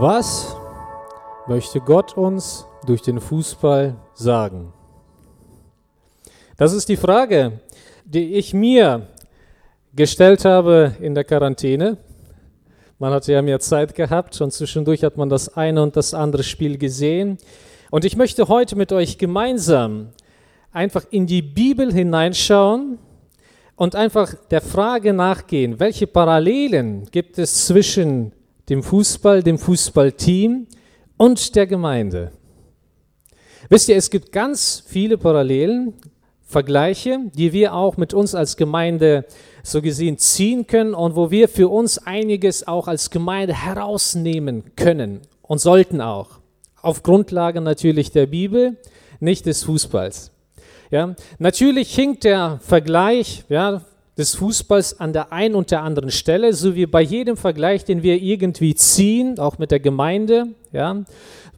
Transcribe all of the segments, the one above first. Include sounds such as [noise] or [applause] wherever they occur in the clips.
Was möchte Gott uns durch den Fußball sagen? Das ist die Frage, die ich mir gestellt habe in der Quarantäne. Man hatte ja mehr Zeit gehabt und zwischendurch hat man das eine und das andere Spiel gesehen. Und ich möchte heute mit euch gemeinsam einfach in die Bibel hineinschauen und einfach der Frage nachgehen, welche Parallelen gibt es zwischen dem Fußball, dem Fußballteam und der Gemeinde. Wisst ihr, es gibt ganz viele Parallelen, Vergleiche, die wir auch mit uns als Gemeinde so gesehen ziehen können und wo wir für uns einiges auch als Gemeinde herausnehmen können und sollten auch. Auf Grundlage natürlich der Bibel, nicht des Fußballs. Ja, natürlich hinkt der Vergleich ja, des Fußballs an der einen und der anderen Stelle, so wie bei jedem Vergleich, den wir irgendwie ziehen, auch mit der Gemeinde. Ja.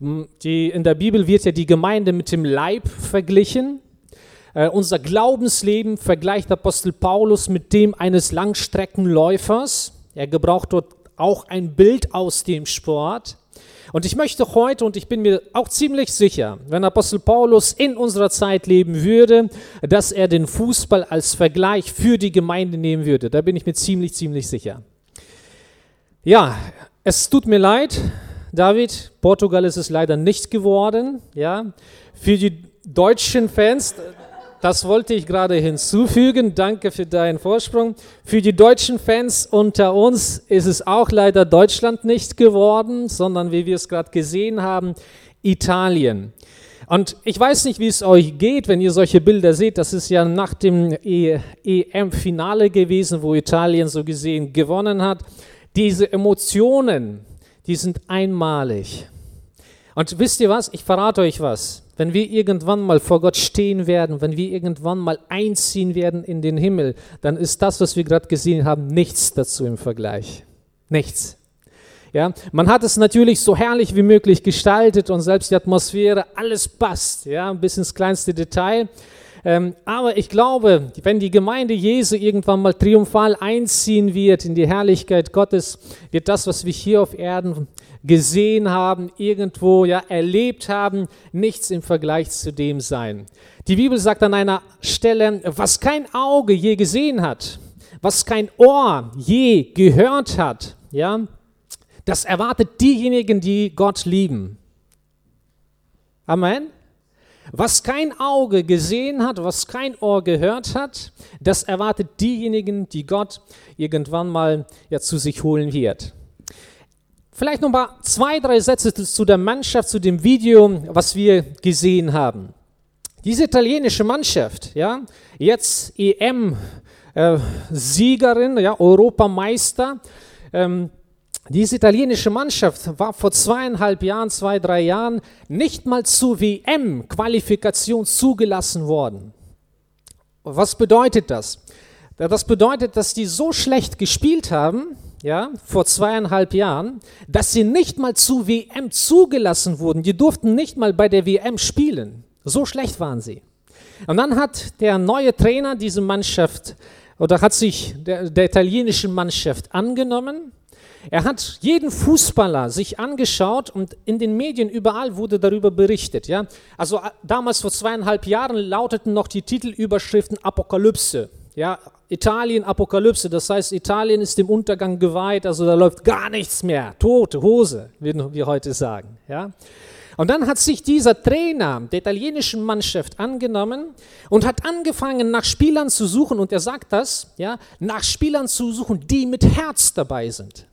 Die, in der Bibel wird ja die Gemeinde mit dem Leib verglichen. Äh, unser Glaubensleben vergleicht Apostel Paulus mit dem eines Langstreckenläufers. Er gebraucht dort auch ein Bild aus dem Sport. Und ich möchte heute, und ich bin mir auch ziemlich sicher, wenn Apostel Paulus in unserer Zeit leben würde, dass er den Fußball als Vergleich für die Gemeinde nehmen würde. Da bin ich mir ziemlich, ziemlich sicher. Ja, es tut mir leid, David, Portugal ist es leider nicht geworden. Ja, für die deutschen Fans, das wollte ich gerade hinzufügen. Danke für deinen Vorsprung. Für die deutschen Fans unter uns ist es auch leider Deutschland nicht geworden, sondern wie wir es gerade gesehen haben, Italien. Und ich weiß nicht, wie es euch geht, wenn ihr solche Bilder seht. Das ist ja nach dem EM-Finale gewesen, wo Italien so gesehen gewonnen hat. Diese Emotionen, die sind einmalig. Und wisst ihr was? Ich verrate euch was. Wenn wir irgendwann mal vor Gott stehen werden, wenn wir irgendwann mal einziehen werden in den Himmel, dann ist das, was wir gerade gesehen haben, nichts dazu im Vergleich. Nichts. Ja, man hat es natürlich so herrlich wie möglich gestaltet und selbst die Atmosphäre, alles passt, ja, bis ins kleinste Detail. Ähm, aber ich glaube, wenn die Gemeinde Jesu irgendwann mal triumphal einziehen wird in die Herrlichkeit Gottes, wird das, was wir hier auf Erden gesehen haben, irgendwo ja erlebt haben, nichts im Vergleich zu dem sein. Die Bibel sagt an einer Stelle, was kein Auge je gesehen hat, was kein Ohr je gehört hat, ja, das erwartet diejenigen, die Gott lieben. Amen. Was kein Auge gesehen hat, was kein Ohr gehört hat, das erwartet diejenigen, die Gott irgendwann mal ja zu sich holen wird. Vielleicht noch mal zwei, drei Sätze zu der Mannschaft, zu dem Video, was wir gesehen haben. Diese italienische Mannschaft, ja, jetzt EM-Siegerin, äh, ja, Europameister, ähm, diese italienische Mannschaft war vor zweieinhalb Jahren, zwei, drei Jahren nicht mal zur WM-Qualifikation zugelassen worden. Was bedeutet das? Das bedeutet, dass die so schlecht gespielt haben, ja, vor zweieinhalb Jahren, dass sie nicht mal zu WM zugelassen wurden. Die durften nicht mal bei der WM spielen. So schlecht waren sie. Und dann hat der neue Trainer diese Mannschaft oder hat sich der, der italienischen Mannschaft angenommen. Er hat jeden Fußballer sich angeschaut und in den Medien überall wurde darüber berichtet. Ja? Also äh, damals vor zweieinhalb Jahren lauteten noch die Titelüberschriften Apokalypse. Ja, Italien Apokalypse, das heißt, Italien ist dem Untergang geweiht, also da läuft gar nichts mehr. Tote Hose, würden wir heute sagen. Ja? Und dann hat sich dieser Trainer der italienischen Mannschaft angenommen und hat angefangen, nach Spielern zu suchen, und er sagt das, ja, nach Spielern zu suchen, die mit Herz dabei sind,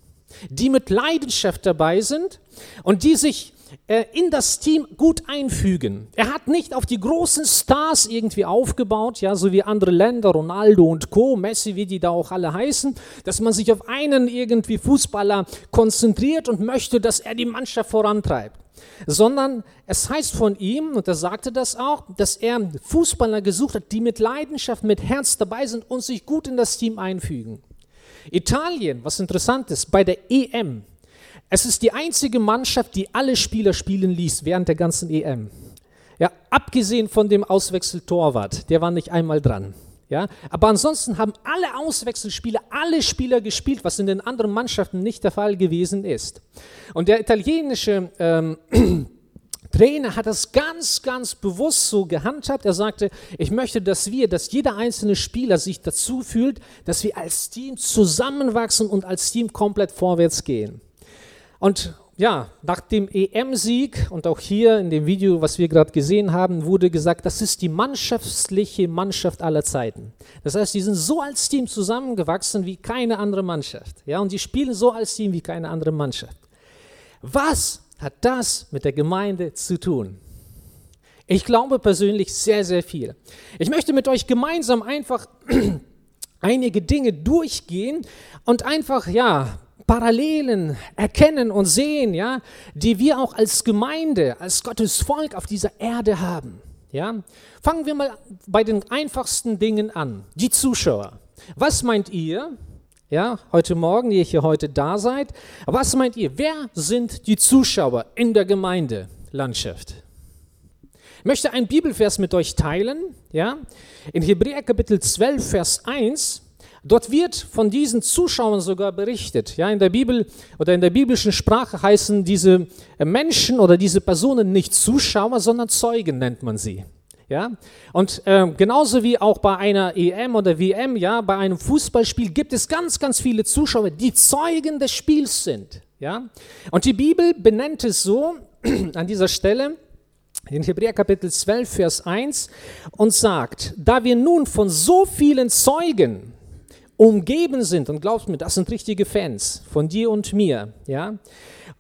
die mit Leidenschaft dabei sind und die sich in das Team gut einfügen. Er hat nicht auf die großen Stars irgendwie aufgebaut, ja, so wie andere Länder, Ronaldo und Co., Messi, wie die da auch alle heißen, dass man sich auf einen irgendwie Fußballer konzentriert und möchte, dass er die Mannschaft vorantreibt. Sondern es heißt von ihm, und er sagte das auch, dass er Fußballer gesucht hat, die mit Leidenschaft, mit Herz dabei sind und sich gut in das Team einfügen. Italien, was interessant ist, bei der EM es ist die einzige Mannschaft, die alle Spieler spielen ließ während der ganzen EM. Ja, abgesehen von dem Auswechseltorwart, der war nicht einmal dran. Ja, aber ansonsten haben alle Auswechselspieler, alle Spieler gespielt, was in den anderen Mannschaften nicht der Fall gewesen ist. Und der italienische ähm, [clears throat] Trainer hat das ganz, ganz bewusst so gehandhabt. Er sagte, ich möchte, dass wir, dass jeder einzelne Spieler sich dazu fühlt, dass wir als Team zusammenwachsen und als Team komplett vorwärts gehen. Und ja, nach dem EM-Sieg und auch hier in dem Video, was wir gerade gesehen haben, wurde gesagt, das ist die mannschaftliche Mannschaft aller Zeiten. Das heißt, die sind so als Team zusammengewachsen wie keine andere Mannschaft. Ja, und die spielen so als Team wie keine andere Mannschaft. Was hat das mit der Gemeinde zu tun? Ich glaube persönlich sehr, sehr viel. Ich möchte mit euch gemeinsam einfach [clears throat] einige Dinge durchgehen und einfach, ja, Parallelen erkennen und sehen, ja, die wir auch als Gemeinde, als Gottes Volk auf dieser Erde haben. Ja. Fangen wir mal bei den einfachsten Dingen an. Die Zuschauer. Was meint ihr, ja, heute Morgen, die ihr hier heute da seid, was meint ihr, wer sind die Zuschauer in der Gemeindelandschaft? Ich möchte einen Bibelvers mit euch teilen, ja, in Hebräer Kapitel 12, Vers 1. Dort wird von diesen Zuschauern sogar berichtet. Ja, in der Bibel oder in der biblischen Sprache heißen diese Menschen oder diese Personen nicht Zuschauer, sondern Zeugen nennt man sie. Ja? Und äh, genauso wie auch bei einer EM oder WM, ja, bei einem Fußballspiel gibt es ganz, ganz viele Zuschauer, die Zeugen des Spiels sind. Ja? Und die Bibel benennt es so [clears throat] an dieser Stelle, in Hebräer Kapitel 12, Vers 1, und sagt, da wir nun von so vielen Zeugen umgeben sind, und glaubt mir, das sind richtige Fans von dir und mir, ja,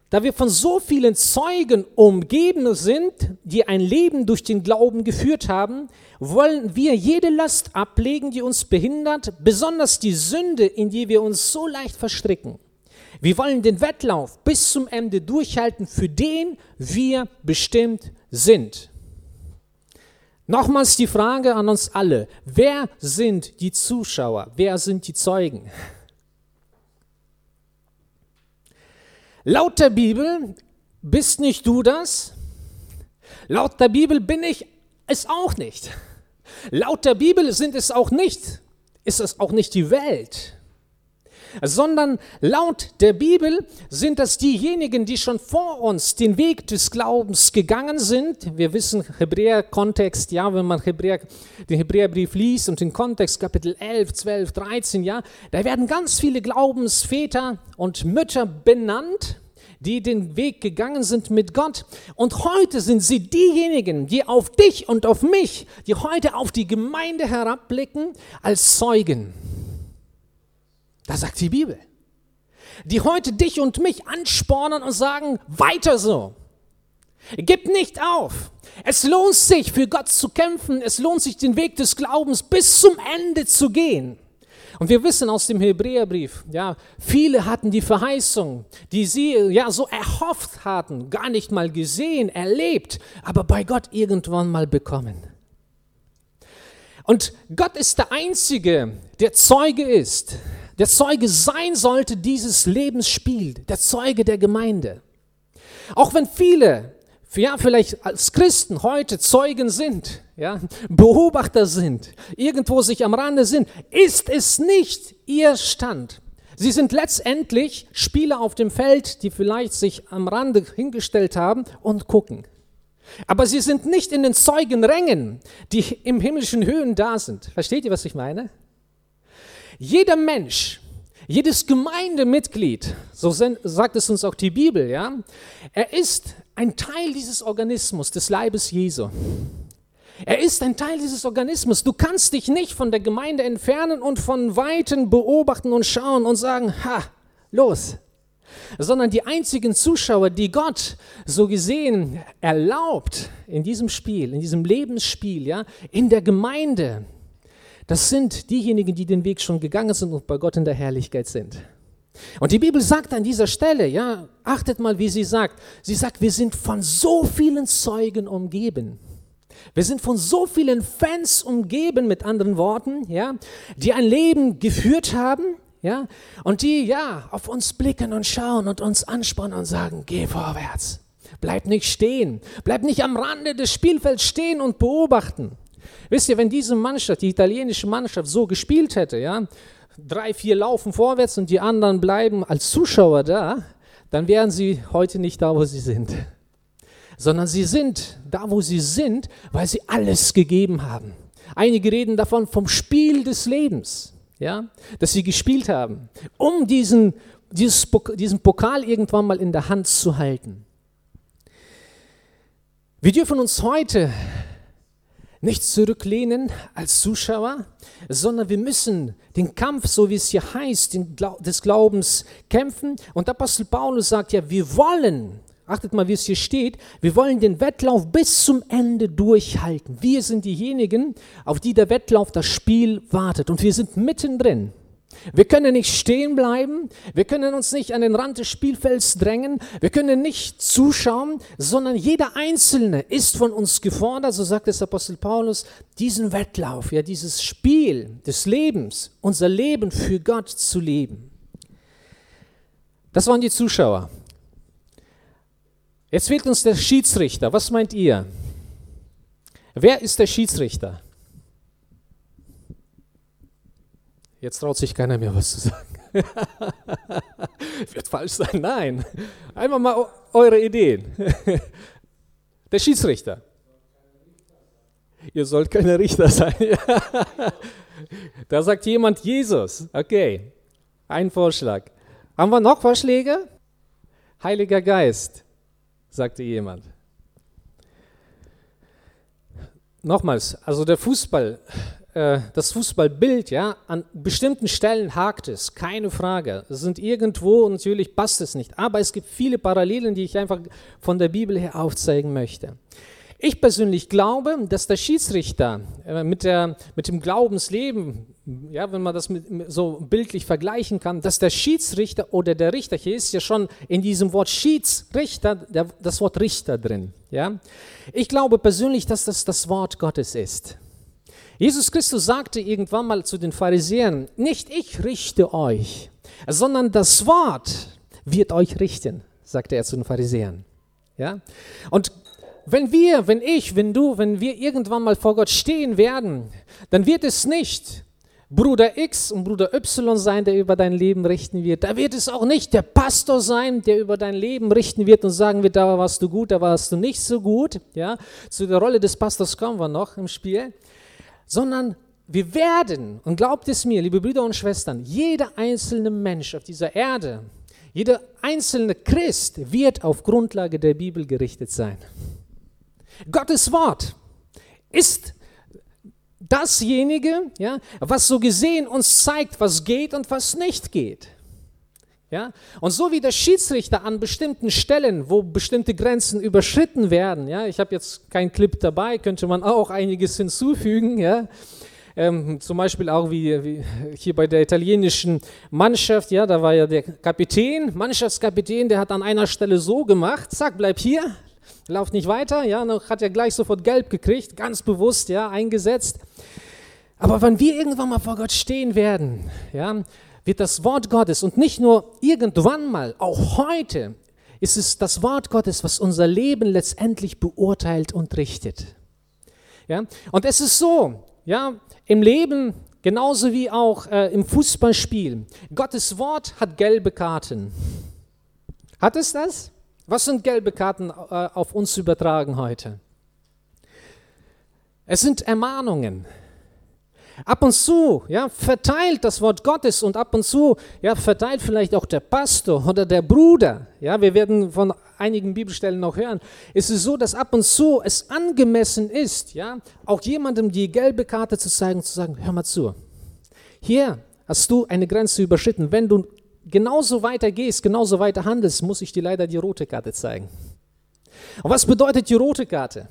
da wir von so vielen Zeugen umgeben sind, die ein Leben durch den Glauben geführt haben, wollen wir jede Last ablegen, die uns behindert, besonders die Sünde, in die wir uns so leicht verstricken. Wir wollen den Wettlauf bis zum Ende durchhalten, für den wir bestimmt sind. Nochmals die Frage an uns alle, wer sind die Zuschauer, wer sind die Zeugen? Laut der Bibel bist nicht du das. Laut der Bibel bin ich es auch nicht. Laut der Bibel sind es auch nicht, ist es auch nicht die Welt, sondern laut der Bibel sind das diejenigen, die schon vor uns den Weg des Glaubens gegangen sind. Wir wissen Hebräer-Kontext, ja, wenn man Hebräer, den Hebräerbrief liest und den Kontext Kapitel 11, 12, 13, ja, da werden ganz viele Glaubensväter und Mütter benannt die den Weg gegangen sind mit Gott. Und heute sind sie diejenigen, die auf dich und auf mich, die heute auf die Gemeinde herabblicken, als Zeugen. Das sagt die Bibel. Die heute dich und mich anspornen und sagen, weiter so. Gib nicht auf. Es lohnt sich, für Gott zu kämpfen. Es lohnt sich, den Weg des Glaubens bis zum Ende zu gehen. Und wir wissen aus dem Hebräerbrief, ja, viele hatten die Verheißung, die sie ja so erhofft hatten, gar nicht mal gesehen, erlebt, aber bei Gott irgendwann mal bekommen. Und Gott ist der Einzige, der Zeuge ist, der Zeuge sein sollte dieses Lebensspiel, der Zeuge der Gemeinde. Auch wenn viele ja, vielleicht als Christen heute Zeugen sind, ja, Beobachter sind, irgendwo sich am Rande sind, ist es nicht ihr Stand. Sie sind letztendlich Spieler auf dem Feld, die vielleicht sich am Rande hingestellt haben und gucken. Aber sie sind nicht in den Zeugenrängen, die im himmlischen Höhen da sind. Versteht ihr, was ich meine? Jeder Mensch, jedes Gemeindemitglied, so sagt es uns auch die Bibel, ja, er ist ein Teil dieses Organismus, des Leibes Jesu. Er ist ein Teil dieses Organismus. Du kannst dich nicht von der Gemeinde entfernen und von Weitem beobachten und schauen und sagen, ha, los. Sondern die einzigen Zuschauer, die Gott so gesehen erlaubt in diesem Spiel, in diesem Lebensspiel, ja, in der Gemeinde, das sind diejenigen, die den Weg schon gegangen sind und bei Gott in der Herrlichkeit sind. Und die Bibel sagt an dieser Stelle, ja, achtet mal, wie sie sagt. Sie sagt, wir sind von so vielen Zeugen umgeben. Wir sind von so vielen Fans umgeben, mit anderen Worten, ja, die ein Leben geführt haben, ja, und die, ja, auf uns blicken und schauen und uns anspannen und sagen, geh vorwärts. Bleib nicht stehen. Bleib nicht am Rande des Spielfelds stehen und beobachten. Wisst ihr, wenn diese Mannschaft, die italienische Mannschaft so gespielt hätte, ja, drei, vier laufen vorwärts und die anderen bleiben als Zuschauer da, dann wären sie heute nicht da, wo sie sind. Sondern sie sind da, wo sie sind, weil sie alles gegeben haben. Einige reden davon vom Spiel des Lebens, ja, das sie gespielt haben, um diesen, dieses, diesen Pokal irgendwann mal in der Hand zu halten. Wir dürfen uns heute nicht zurücklehnen als Zuschauer, sondern wir müssen den Kampf, so wie es hier heißt, des Glaubens kämpfen. Und Apostel Paulus sagt ja, wir wollen, achtet mal, wie es hier steht, wir wollen den Wettlauf bis zum Ende durchhalten. Wir sind diejenigen, auf die der Wettlauf, das Spiel wartet. Und wir sind mittendrin. Wir können nicht stehen bleiben, wir können uns nicht an den Rand des Spielfelds drängen, wir können nicht zuschauen, sondern jeder Einzelne ist von uns gefordert, so sagt es Apostel Paulus, diesen Wettlauf, ja, dieses Spiel des Lebens, unser Leben für Gott zu leben. Das waren die Zuschauer. Jetzt fehlt uns der Schiedsrichter. Was meint ihr? Wer ist der Schiedsrichter? Jetzt traut sich keiner mehr was zu sagen. [laughs] Wird falsch sein. Nein. Einfach mal eure Ideen. [laughs] Der Schiedsrichter. Ihr sollt keine Richter sein. [laughs] da sagt jemand Jesus. Okay. Ein Vorschlag. Haben wir noch Vorschläge? Heiliger Geist, sagte jemand. Nochmals, also der Fußball äh, das Fußballbild, ja, an bestimmten Stellen hakt es, keine Frage. Es sind irgendwo natürlich passt es nicht. Aber es gibt viele Parallelen, die ich einfach von der Bibel her aufzeigen möchte. Ich persönlich glaube, dass der Schiedsrichter äh, mit, der, mit dem Glaubensleben, ja, wenn man das mit, so bildlich vergleichen kann, dass der Schiedsrichter oder der Richter, hier ist ja schon in diesem Wort Schiedsrichter der, das Wort Richter drin. Ja? Ich glaube persönlich, dass das das Wort Gottes ist. Jesus Christus sagte irgendwann mal zu den Pharisäern, nicht ich richte euch, sondern das Wort wird euch richten, sagte er zu den Pharisäern. Ja? Und wenn wir, wenn ich, wenn du, wenn wir irgendwann mal vor Gott stehen werden, dann wird es nicht Bruder X und Bruder Y sein, der über dein Leben richten wird. Da wird es auch nicht der Pastor sein, der über dein Leben richten wird und sagen wird, da warst du gut, da warst du nicht so gut. Ja, zu der Rolle des Pastors kommen wir noch im Spiel sondern wir werden, und glaubt es mir, liebe Brüder und Schwestern, jeder einzelne Mensch auf dieser Erde, jeder einzelne Christ wird auf Grundlage der Bibel gerichtet sein. Gottes Wort ist dasjenige, ja, was so gesehen uns zeigt, was geht und was nicht geht. Ja? Und so wie der Schiedsrichter an bestimmten Stellen, wo bestimmte Grenzen überschritten werden, ja, ich habe jetzt keinen Clip dabei, könnte man auch einiges hinzufügen, ja, ähm, zum Beispiel auch wie, wie, hier bei der italienischen Mannschaft, ja, da war ja der Kapitän, Mannschaftskapitän, der hat an einer Stelle so gemacht, zack, bleib hier, lauf nicht weiter, ja, dann hat er gleich sofort gelb gekriegt, ganz bewusst, ja, eingesetzt. Aber wenn wir irgendwann mal vor Gott stehen werden, ja, wird das Wort Gottes und nicht nur irgendwann mal, auch heute ist es das Wort Gottes, was unser Leben letztendlich beurteilt und richtet. Ja? Und es ist so, ja, im Leben genauso wie auch äh, im Fußballspiel. Gottes Wort hat gelbe Karten. Hat es das? Was sind gelbe Karten äh, auf uns übertragen heute? Es sind Ermahnungen. Ab und zu ja, verteilt das Wort Gottes und ab und zu ja, verteilt vielleicht auch der Pastor oder der Bruder. Ja, wir werden von einigen Bibelstellen noch hören. Es ist so, dass ab und zu es angemessen ist, ja, auch jemandem die gelbe Karte zu zeigen und zu sagen, hör mal zu. Hier hast du eine Grenze überschritten. Wenn du genauso weiter gehst, genauso weiter handelst, muss ich dir leider die rote Karte zeigen. Und was bedeutet die rote Karte?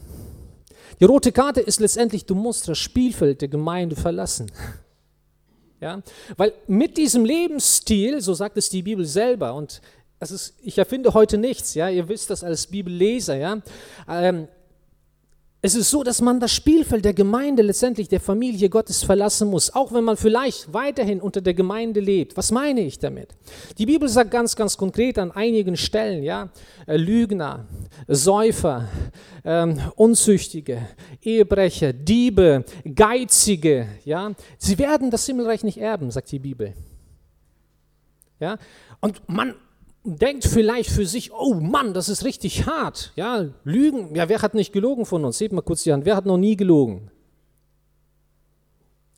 Die rote Karte ist letztendlich, du musst das Spielfeld der Gemeinde verlassen. Ja? Weil mit diesem Lebensstil, so sagt es die Bibel selber, und das ist, ich erfinde heute nichts, ja, ihr wisst das als Bibelleser, ja, ähm, es ist so, dass man das Spielfeld der Gemeinde, letztendlich der Familie Gottes verlassen muss, auch wenn man vielleicht weiterhin unter der Gemeinde lebt. Was meine ich damit? Die Bibel sagt ganz, ganz konkret an einigen Stellen, ja, äh, Lügner, Säufer, ähm, Unzüchtige, Ehebrecher, Diebe, Geizige, ja, sie werden das Himmelreich nicht erben, sagt die Bibel. Ja, und man denkt vielleicht für sich, oh Mann, das ist richtig hart. Ja, Lügen, ja, wer hat nicht gelogen von uns? Seht mal kurz die Hand, wer hat noch nie gelogen?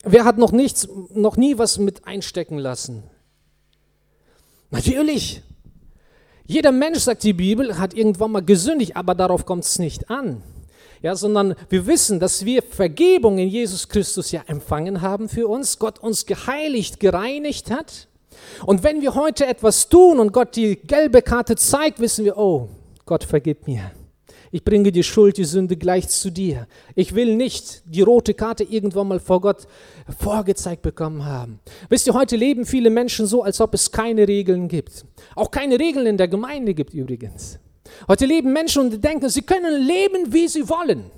Wer hat noch nichts, noch nie was mit einstecken lassen? Natürlich. Jeder Mensch, sagt die Bibel, hat irgendwann mal gesündigt, aber darauf kommt es nicht an. Ja, sondern wir wissen, dass wir Vergebung in Jesus Christus ja empfangen haben für uns, Gott uns geheiligt, gereinigt hat. Und wenn wir heute etwas tun und Gott die gelbe Karte zeigt, wissen wir, oh, Gott vergib mir. Ich bringe die Schuld, die Sünde gleich zu dir. Ich will nicht die rote Karte irgendwann mal vor Gott vorgezeigt bekommen haben. Wisst ihr, heute leben viele Menschen so, als ob es keine Regeln gibt. Auch keine Regeln in der Gemeinde gibt übrigens. Heute leben Menschen und denken, sie können leben, wie sie wollen.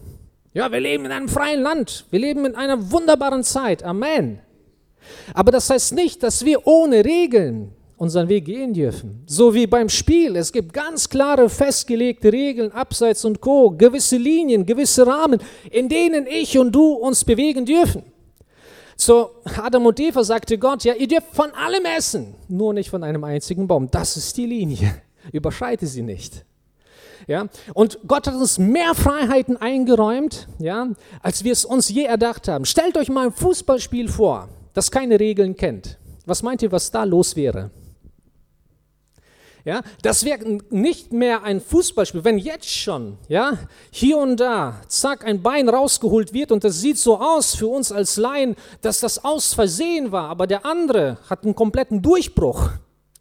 Ja, wir leben in einem freien Land. Wir leben in einer wunderbaren Zeit. Amen. Aber das heißt nicht, dass wir ohne Regeln unseren Weg gehen dürfen. So wie beim Spiel. Es gibt ganz klare, festgelegte Regeln, Abseits und Co., gewisse Linien, gewisse Rahmen, in denen ich und du uns bewegen dürfen. So Adam und Eva sagte Gott, ja, ihr dürft von allem essen, nur nicht von einem einzigen Baum. Das ist die Linie. [laughs] Überschreite sie nicht. Ja, und Gott hat uns mehr Freiheiten eingeräumt, ja, als wir es uns je erdacht haben. Stellt euch mal ein Fußballspiel vor das keine Regeln kennt. Was meint ihr, was da los wäre? Ja, das wäre nicht mehr ein Fußballspiel, wenn jetzt schon, ja, hier und da, zack, ein Bein rausgeholt wird und das sieht so aus für uns als Laien, dass das aus Versehen war, aber der andere hat einen kompletten Durchbruch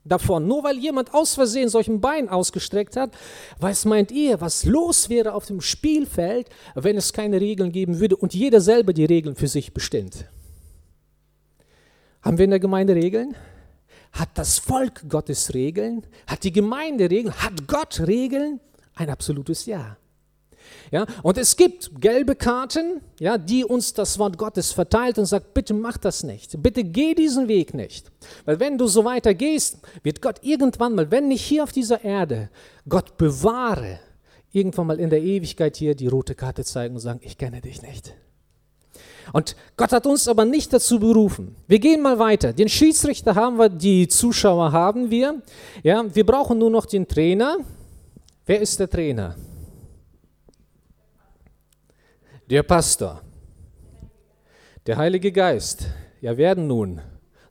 davon, nur weil jemand aus Versehen solchen Bein ausgestreckt hat. Was meint ihr, was los wäre auf dem Spielfeld, wenn es keine Regeln geben würde und jeder selber die Regeln für sich bestimmt? Haben wir in der Gemeinde Regeln? Hat das Volk Gottes Regeln? Hat die Gemeinde Regeln? Hat Gott Regeln? Ein absolutes Ja. Ja, und es gibt gelbe Karten, ja, die uns das Wort Gottes verteilt und sagt, bitte mach das nicht, bitte geh diesen Weg nicht. Weil wenn du so weiter gehst, wird Gott irgendwann mal, wenn nicht hier auf dieser Erde, Gott bewahre, irgendwann mal in der Ewigkeit hier die rote Karte zeigen und sagen, ich kenne dich nicht. Und Gott hat uns aber nicht dazu berufen. Wir gehen mal weiter. Den Schiedsrichter haben wir, die Zuschauer haben wir. Ja, wir brauchen nur noch den Trainer. Wer ist der Trainer? Der Pastor. Der Heilige Geist. Ja, werden nun.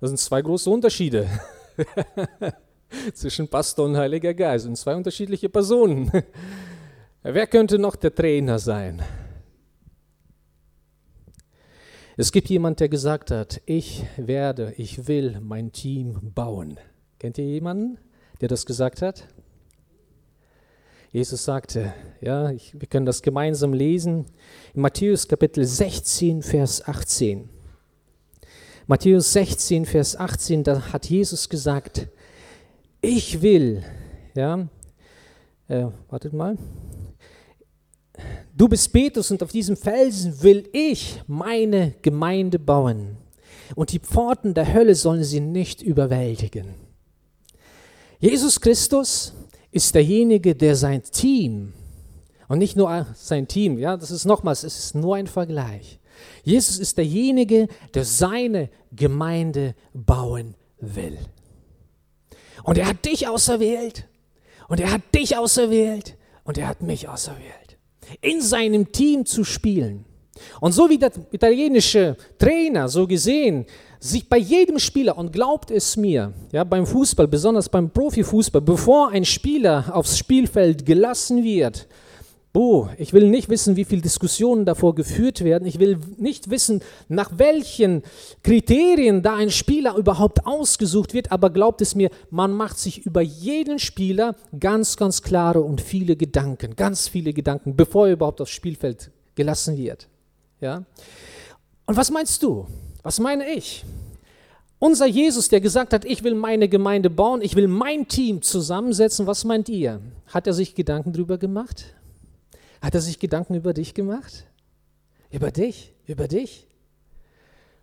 Das sind zwei große Unterschiede [laughs] zwischen Pastor und Heiliger Geist. Das sind zwei unterschiedliche Personen. Wer könnte noch der Trainer sein? Es gibt jemand, der gesagt hat, ich werde, ich will mein Team bauen. Kennt ihr jemanden, der das gesagt hat? Jesus sagte, ja, ich, wir können das gemeinsam lesen, in Matthäus Kapitel 16, Vers 18. Matthäus 16, Vers 18, da hat Jesus gesagt, ich will, ja, äh, wartet mal, Du bist Petrus und auf diesem Felsen will ich meine Gemeinde bauen. Und die Pforten der Hölle sollen sie nicht überwältigen. Jesus Christus ist derjenige, der sein Team, und nicht nur sein Team, ja, das ist nochmals, es ist nur ein Vergleich. Jesus ist derjenige, der seine Gemeinde bauen will. Und er hat dich auserwählt. Und er hat dich auserwählt. Und er hat mich auserwählt in seinem Team zu spielen. Und so wie der italienische Trainer so gesehen sich bei jedem Spieler, und glaubt es mir, ja, beim Fußball, besonders beim Profifußball, bevor ein Spieler aufs Spielfeld gelassen wird, Oh, ich will nicht wissen, wie viele Diskussionen davor geführt werden. Ich will nicht wissen, nach welchen Kriterien da ein Spieler überhaupt ausgesucht wird. Aber glaubt es mir, man macht sich über jeden Spieler ganz, ganz klare und viele Gedanken, ganz viele Gedanken, bevor er überhaupt aufs Spielfeld gelassen wird. Ja? Und was meinst du? Was meine ich? Unser Jesus, der gesagt hat, ich will meine Gemeinde bauen, ich will mein Team zusammensetzen, was meint ihr? Hat er sich Gedanken darüber gemacht? Hat er sich Gedanken über dich gemacht? Über dich? Über dich?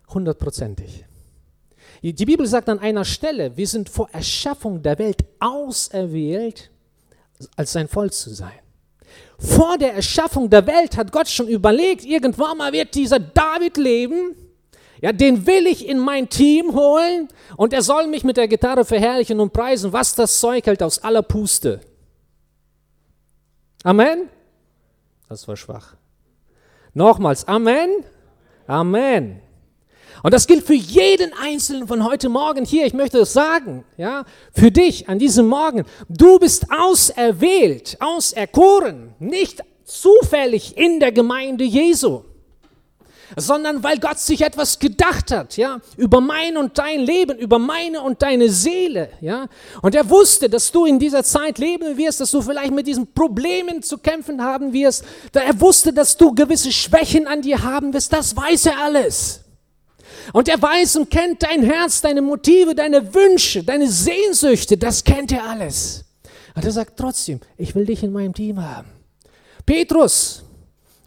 Hundertprozentig. Die Bibel sagt an einer Stelle, wir sind vor Erschaffung der Welt auserwählt, als sein Volk zu sein. Vor der Erschaffung der Welt hat Gott schon überlegt, irgendwann mal wird dieser David leben. Ja, den will ich in mein Team holen und er soll mich mit der Gitarre verherrlichen und preisen, was das Zeug hält aus aller Puste. Amen? Das war schwach. Nochmals, Amen? Amen. Und das gilt für jeden Einzelnen von heute Morgen hier. Ich möchte es sagen, ja, für dich an diesem Morgen. Du bist auserwählt, auserkoren, nicht zufällig in der Gemeinde Jesu sondern weil Gott sich etwas gedacht hat, ja, über mein und dein Leben, über meine und deine Seele, ja. Und er wusste, dass du in dieser Zeit leben wirst, dass du vielleicht mit diesen Problemen zu kämpfen haben wirst. Er wusste, dass du gewisse Schwächen an dir haben wirst. Das weiß er alles. Und er weiß und kennt dein Herz, deine Motive, deine Wünsche, deine Sehnsüchte. Das kennt er alles. Und er sagt trotzdem, ich will dich in meinem Team haben. Petrus,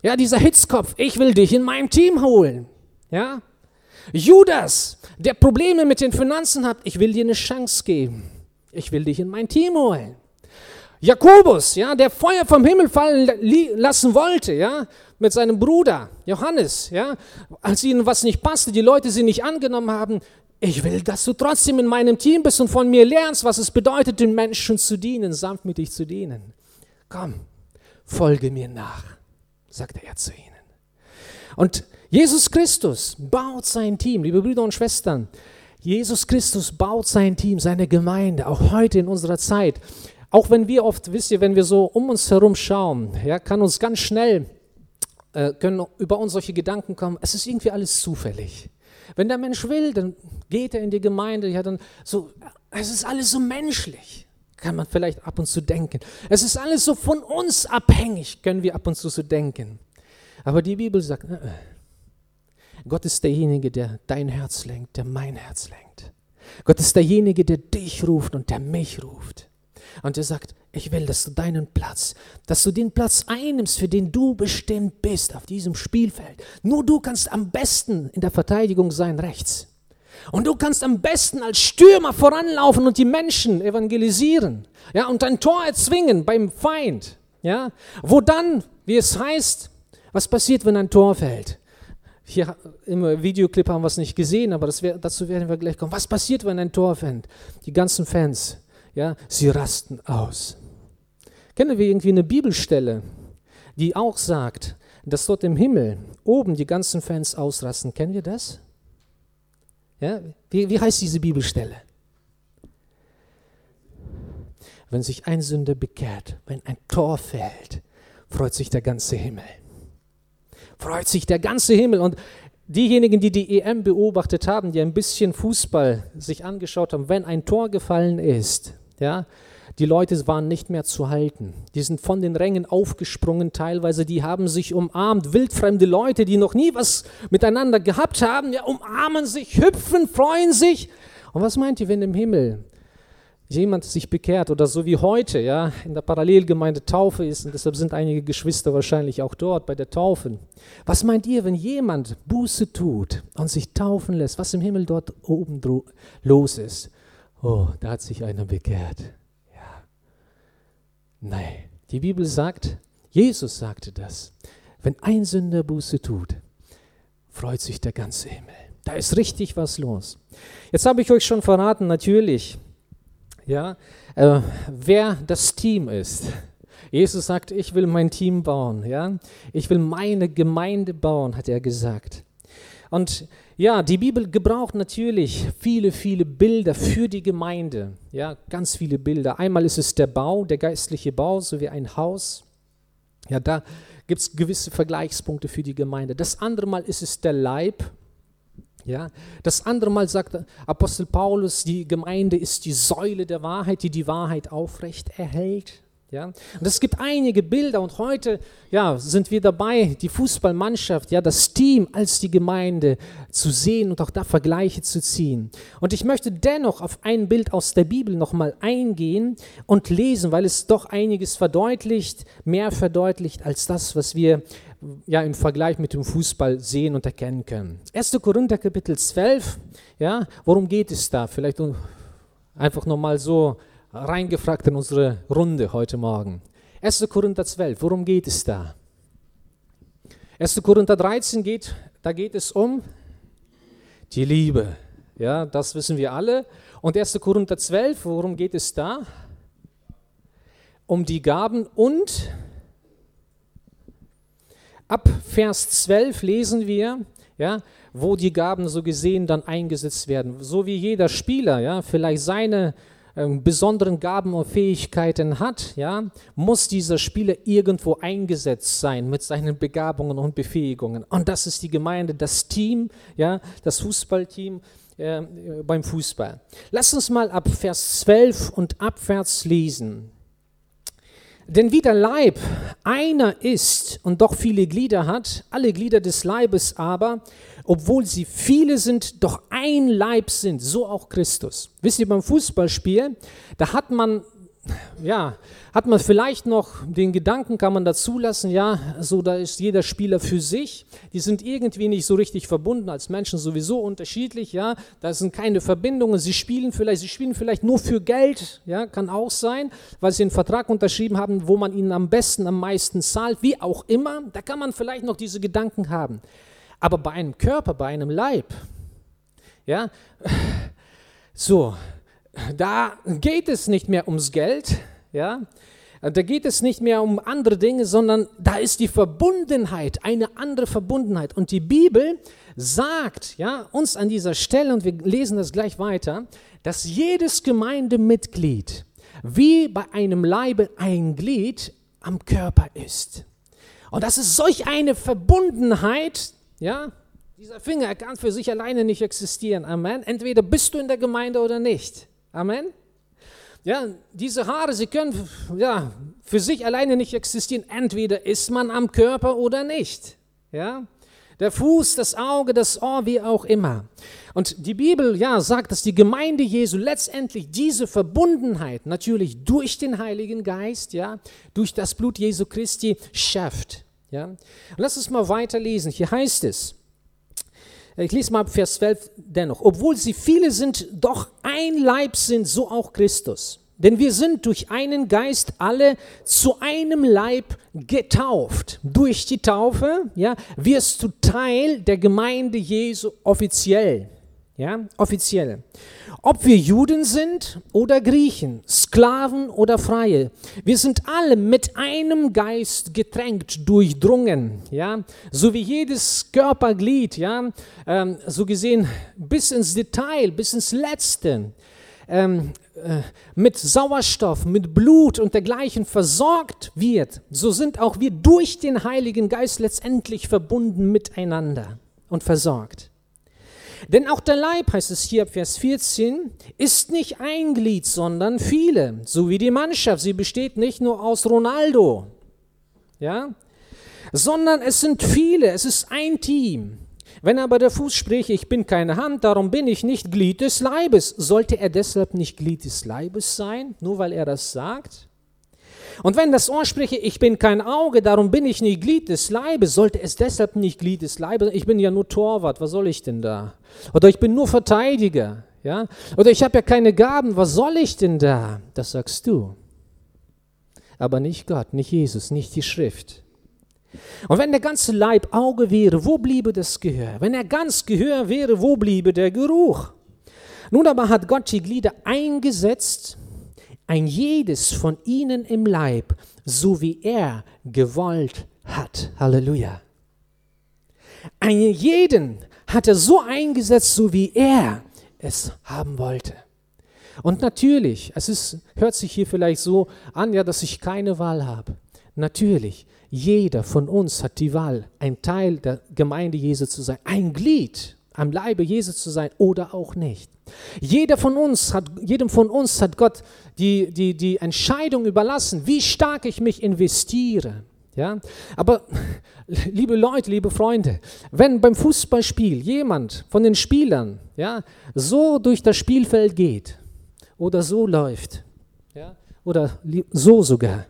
ja, dieser Hitzkopf, ich will dich in meinem Team holen. Ja? Judas, der Probleme mit den Finanzen hat, ich will dir eine Chance geben. Ich will dich in mein Team holen. Jakobus, ja, der Feuer vom Himmel fallen lassen wollte, ja, mit seinem Bruder Johannes, ja, als ihnen was nicht passte, die Leute sie nicht angenommen haben. Ich will, dass du trotzdem in meinem Team bist und von mir lernst, was es bedeutet, den Menschen zu dienen, sanftmütig zu dienen. Komm, folge mir nach sagte er zu ihnen. Und Jesus Christus baut sein Team, liebe Brüder und Schwestern. Jesus Christus baut sein Team, seine Gemeinde, auch heute in unserer Zeit. Auch wenn wir oft, wisst ihr, wenn wir so um uns herum schauen, ja, kann uns ganz schnell, äh, können über uns solche Gedanken kommen, es ist irgendwie alles zufällig. Wenn der Mensch will, dann geht er in die Gemeinde, ja, dann so, es ist alles so menschlich kann man vielleicht ab und zu denken. Es ist alles so von uns abhängig, können wir ab und zu so denken. Aber die Bibel sagt, äh, Gott ist derjenige, der dein Herz lenkt, der mein Herz lenkt. Gott ist derjenige, der dich ruft und der mich ruft. Und er sagt, ich will, dass du deinen Platz, dass du den Platz einnimmst, für den du bestimmt bist auf diesem Spielfeld. Nur du kannst am besten in der Verteidigung sein rechts. Und du kannst am besten als Stürmer voranlaufen und die Menschen evangelisieren. Ja, und ein Tor erzwingen beim Feind. Ja, wo dann, wie es heißt, was passiert, wenn ein Tor fällt? Hier im Videoclip haben wir es nicht gesehen, aber wär, dazu werden wir gleich kommen. Was passiert, wenn ein Tor fällt? Die ganzen Fans, ja, sie rasten aus. Kennen wir irgendwie eine Bibelstelle, die auch sagt, dass dort im Himmel oben die ganzen Fans ausrasten? Kennen wir das? Ja, wie, wie heißt diese Bibelstelle? Wenn sich ein Sünder bekehrt, wenn ein Tor fällt, freut sich der ganze Himmel. Freut sich der ganze Himmel. Und diejenigen, die die EM beobachtet haben, die ein bisschen Fußball sich angeschaut haben, wenn ein Tor gefallen ist, ja, die Leute waren nicht mehr zu halten. Die sind von den Rängen aufgesprungen teilweise, die haben sich umarmt. Wildfremde Leute, die noch nie was miteinander gehabt haben, ja, umarmen sich, hüpfen, freuen sich. Und was meint ihr, wenn im Himmel jemand sich bekehrt oder so wie heute, ja, in der Parallelgemeinde Taufe ist und deshalb sind einige Geschwister wahrscheinlich auch dort bei der Taufe. Was meint ihr, wenn jemand Buße tut und sich taufen lässt, was im Himmel dort oben los ist? Oh, da hat sich einer bekehrt. Nein, die Bibel sagt, Jesus sagte das. Wenn ein Sünder Buße tut, freut sich der ganze Himmel. Da ist richtig was los. Jetzt habe ich euch schon verraten, natürlich, ja, äh, wer das Team ist. Jesus sagt, ich will mein Team bauen, ja. Ich will meine Gemeinde bauen, hat er gesagt. Und ja, die Bibel gebraucht natürlich viele, viele Bilder für die Gemeinde. Ja, ganz viele Bilder. Einmal ist es der Bau, der geistliche Bau, so wie ein Haus. Ja, da gibt es gewisse Vergleichspunkte für die Gemeinde. Das andere Mal ist es der Leib. Ja, das andere Mal sagt Apostel Paulus, die Gemeinde ist die Säule der Wahrheit, die die Wahrheit aufrecht erhält. Ja? Und es gibt einige Bilder und heute ja, sind wir dabei, die Fußballmannschaft, ja, das Team als die Gemeinde zu sehen und auch da Vergleiche zu ziehen. Und ich möchte dennoch auf ein Bild aus der Bibel nochmal eingehen und lesen, weil es doch einiges verdeutlicht, mehr verdeutlicht als das, was wir ja, im Vergleich mit dem Fußball sehen und erkennen können. 1. Korinther Kapitel 12, ja, worum geht es da? Vielleicht einfach nochmal so reingefragt in unsere Runde heute Morgen. 1. Korinther 12, worum geht es da? 1. Korinther 13 geht, da geht es um die Liebe. Ja, das wissen wir alle. Und 1. Korinther 12, worum geht es da? Um die Gaben und ab Vers 12 lesen wir, ja, wo die Gaben so gesehen dann eingesetzt werden. So wie jeder Spieler, ja, vielleicht seine ähm, besonderen Gaben und Fähigkeiten hat, ja, muss dieser Spieler irgendwo eingesetzt sein mit seinen Begabungen und Befähigungen. Und das ist die Gemeinde, das Team, ja, das Fußballteam äh, beim Fußball. Lass uns mal ab Vers 12 und abwärts lesen. Denn wie der Leib einer ist und doch viele Glieder hat, alle Glieder des Leibes aber, obwohl sie viele sind, doch ein Leib sind, so auch Christus. Wisst ihr, beim Fußballspiel, da hat man ja, hat man vielleicht noch den Gedanken, kann man dazu lassen, ja, so da ist jeder Spieler für sich. Die sind irgendwie nicht so richtig verbunden, als Menschen sowieso unterschiedlich, ja. Da sind keine Verbindungen. Sie spielen vielleicht, sie spielen vielleicht nur für Geld, ja, kann auch sein, weil sie einen Vertrag unterschrieben haben, wo man ihnen am besten, am meisten zahlt, wie auch immer. Da kann man vielleicht noch diese Gedanken haben. Aber bei einem Körper, bei einem Leib, ja, so, da geht es nicht mehr ums Geld, ja, da geht es nicht mehr um andere Dinge, sondern da ist die Verbundenheit, eine andere Verbundenheit. Und die Bibel sagt ja, uns an dieser Stelle, und wir lesen das gleich weiter, dass jedes Gemeindemitglied wie bei einem Leibe ein Glied am Körper ist. Und das ist solch eine Verbundenheit, ja, dieser Finger kann für sich alleine nicht existieren. Amen. Entweder bist du in der Gemeinde oder nicht. Amen. Ja, diese Haare, sie können ja, für sich alleine nicht existieren. Entweder ist man am Körper oder nicht. Ja? Der Fuß, das Auge, das Ohr, wie auch immer. Und die Bibel ja, sagt, dass die Gemeinde Jesu letztendlich diese Verbundenheit natürlich durch den Heiligen Geist, ja, durch das Blut Jesu Christi schafft. Ja? Lass uns mal weiterlesen. Hier heißt es, ich lese mal Vers 12 dennoch. Obwohl sie viele sind, doch ein Leib sind, so auch Christus. Denn wir sind durch einen Geist alle zu einem Leib getauft. Durch die Taufe ja, wirst du Teil der Gemeinde Jesu offiziell. Ja, offiziell. Ob wir Juden sind oder Griechen, Sklaven oder Freie, wir sind alle mit einem Geist getränkt, durchdrungen, ja, so wie jedes Körperglied, ja, ähm, so gesehen bis ins Detail, bis ins Letzte, ähm, äh, mit Sauerstoff, mit Blut und dergleichen versorgt wird, so sind auch wir durch den Heiligen Geist letztendlich verbunden miteinander und versorgt. Denn auch der Leib, heißt es hier ab Vers 14, ist nicht ein Glied, sondern viele, so wie die Mannschaft. Sie besteht nicht nur aus Ronaldo, ja, sondern es sind viele, es ist ein Team. Wenn aber der Fuß spricht, ich bin keine Hand, darum bin ich nicht Glied des Leibes, sollte er deshalb nicht Glied des Leibes sein, nur weil er das sagt? Und wenn das Ohr spreche, ich bin kein Auge, darum bin ich nicht Glied des Leibes, sollte es deshalb nicht Glied des Leibes, ich bin ja nur Torwart, was soll ich denn da? Oder ich bin nur Verteidiger, ja? Oder ich habe ja keine Gaben, was soll ich denn da? Das sagst du. Aber nicht Gott, nicht Jesus, nicht die Schrift. Und wenn der ganze Leib Auge wäre, wo bliebe das Gehör? Wenn er ganz Gehör wäre, wo bliebe der Geruch? Nun aber hat Gott die Glieder eingesetzt, ein jedes von ihnen im Leib, so wie er gewollt hat. Halleluja. Einen jeden hat er so eingesetzt, so wie er es haben wollte. Und natürlich, es ist, hört sich hier vielleicht so an, ja, dass ich keine Wahl habe. Natürlich, jeder von uns hat die Wahl, ein Teil der Gemeinde Jesu zu sein, ein Glied, am Leibe Jesu zu sein oder auch nicht. Jeder von uns hat, jedem von uns hat Gott die, die, die Entscheidung überlassen, wie stark ich mich investiere. Ja? Aber [laughs] liebe Leute, liebe Freunde, wenn beim Fußballspiel jemand von den Spielern ja, so durch das Spielfeld geht oder so läuft ja, oder so sogar,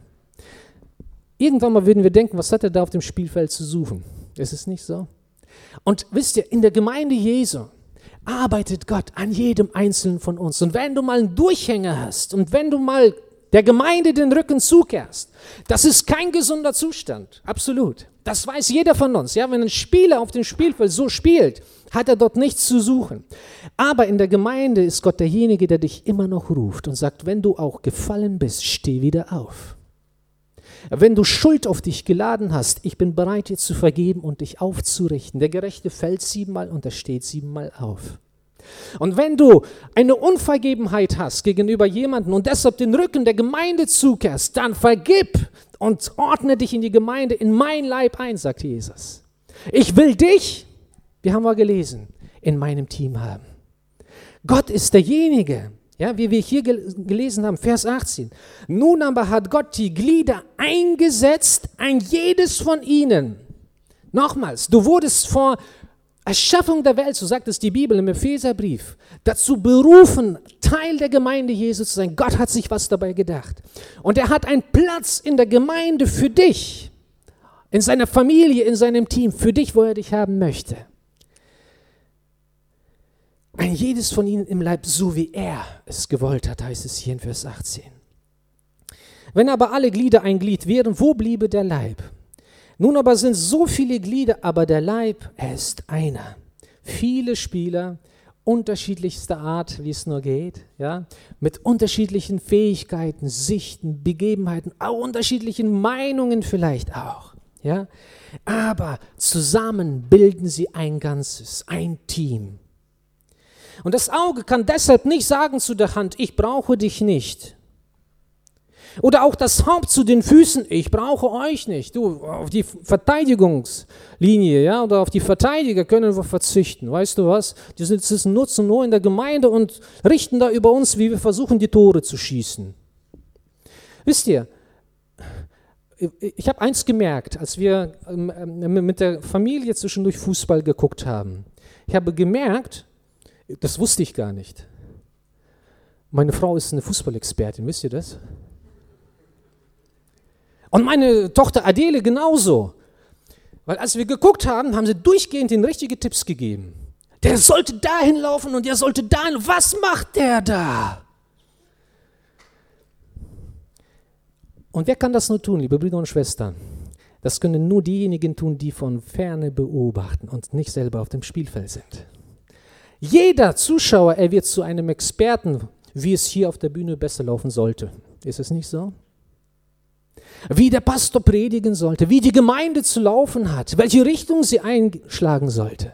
irgendwann mal würden wir denken, was hat er da auf dem Spielfeld zu suchen? Ist es nicht so? Und wisst ihr, in der Gemeinde Jesu arbeitet Gott an jedem Einzelnen von uns. Und wenn du mal einen Durchhänger hast und wenn du mal der Gemeinde den Rücken zukehrst, das ist kein gesunder Zustand. Absolut. Das weiß jeder von uns. Ja, wenn ein Spieler auf dem Spielfeld so spielt, hat er dort nichts zu suchen. Aber in der Gemeinde ist Gott derjenige, der dich immer noch ruft und sagt, wenn du auch gefallen bist, steh wieder auf. Wenn du Schuld auf dich geladen hast, ich bin bereit, dir zu vergeben und dich aufzurichten. Der Gerechte fällt siebenmal und er steht siebenmal auf. Und wenn du eine Unvergebenheit hast gegenüber jemandem und deshalb den Rücken der Gemeinde zukehrst, dann vergib und ordne dich in die Gemeinde, in mein Leib ein, sagt Jesus. Ich will dich, wie haben wir gelesen, in meinem Team haben. Gott ist derjenige, ja, wie wir hier gelesen haben, Vers 18. Nun aber hat Gott die Glieder eingesetzt, ein jedes von ihnen. Nochmals, du wurdest vor Erschaffung der Welt, so sagt es die Bibel im Epheserbrief, dazu berufen, Teil der Gemeinde Jesu zu sein. Gott hat sich was dabei gedacht. Und er hat einen Platz in der Gemeinde für dich, in seiner Familie, in seinem Team, für dich, wo er dich haben möchte. Ein jedes von ihnen im Leib, so wie er es gewollt hat, heißt es hier in Vers 18. Wenn aber alle Glieder ein Glied wären, wo bliebe der Leib? Nun aber sind so viele Glieder, aber der Leib, er ist einer. Viele Spieler, unterschiedlichster Art, wie es nur geht, ja, mit unterschiedlichen Fähigkeiten, Sichten, Begebenheiten, auch unterschiedlichen Meinungen vielleicht auch, ja. Aber zusammen bilden sie ein Ganzes, ein Team. Und das Auge kann deshalb nicht sagen zu der Hand, ich brauche dich nicht. Oder auch das Haupt zu den Füßen, ich brauche euch nicht. Du, auf die Verteidigungslinie, ja, oder auf die Verteidiger können wir verzichten. Weißt du was? Die das nutzen nur in der Gemeinde und richten da über uns, wie wir versuchen, die Tore zu schießen. Wisst ihr, ich habe eins gemerkt, als wir ähm, ähm, mit der Familie zwischendurch Fußball geguckt haben. Ich habe gemerkt, das wusste ich gar nicht. Meine Frau ist eine Fußballexpertin, wisst ihr das? Und meine Tochter Adele genauso. Weil als wir geguckt haben, haben sie durchgehend den richtigen Tipps gegeben. Der sollte dahin laufen und der sollte dahin. Was macht der da? Und wer kann das nur tun, liebe Brüder und Schwestern? Das können nur diejenigen tun, die von ferne beobachten und nicht selber auf dem Spielfeld sind. Jeder Zuschauer, er wird zu einem Experten, wie es hier auf der Bühne besser laufen sollte. Ist es nicht so? Wie der Pastor predigen sollte, wie die Gemeinde zu laufen hat, welche Richtung sie einschlagen sollte.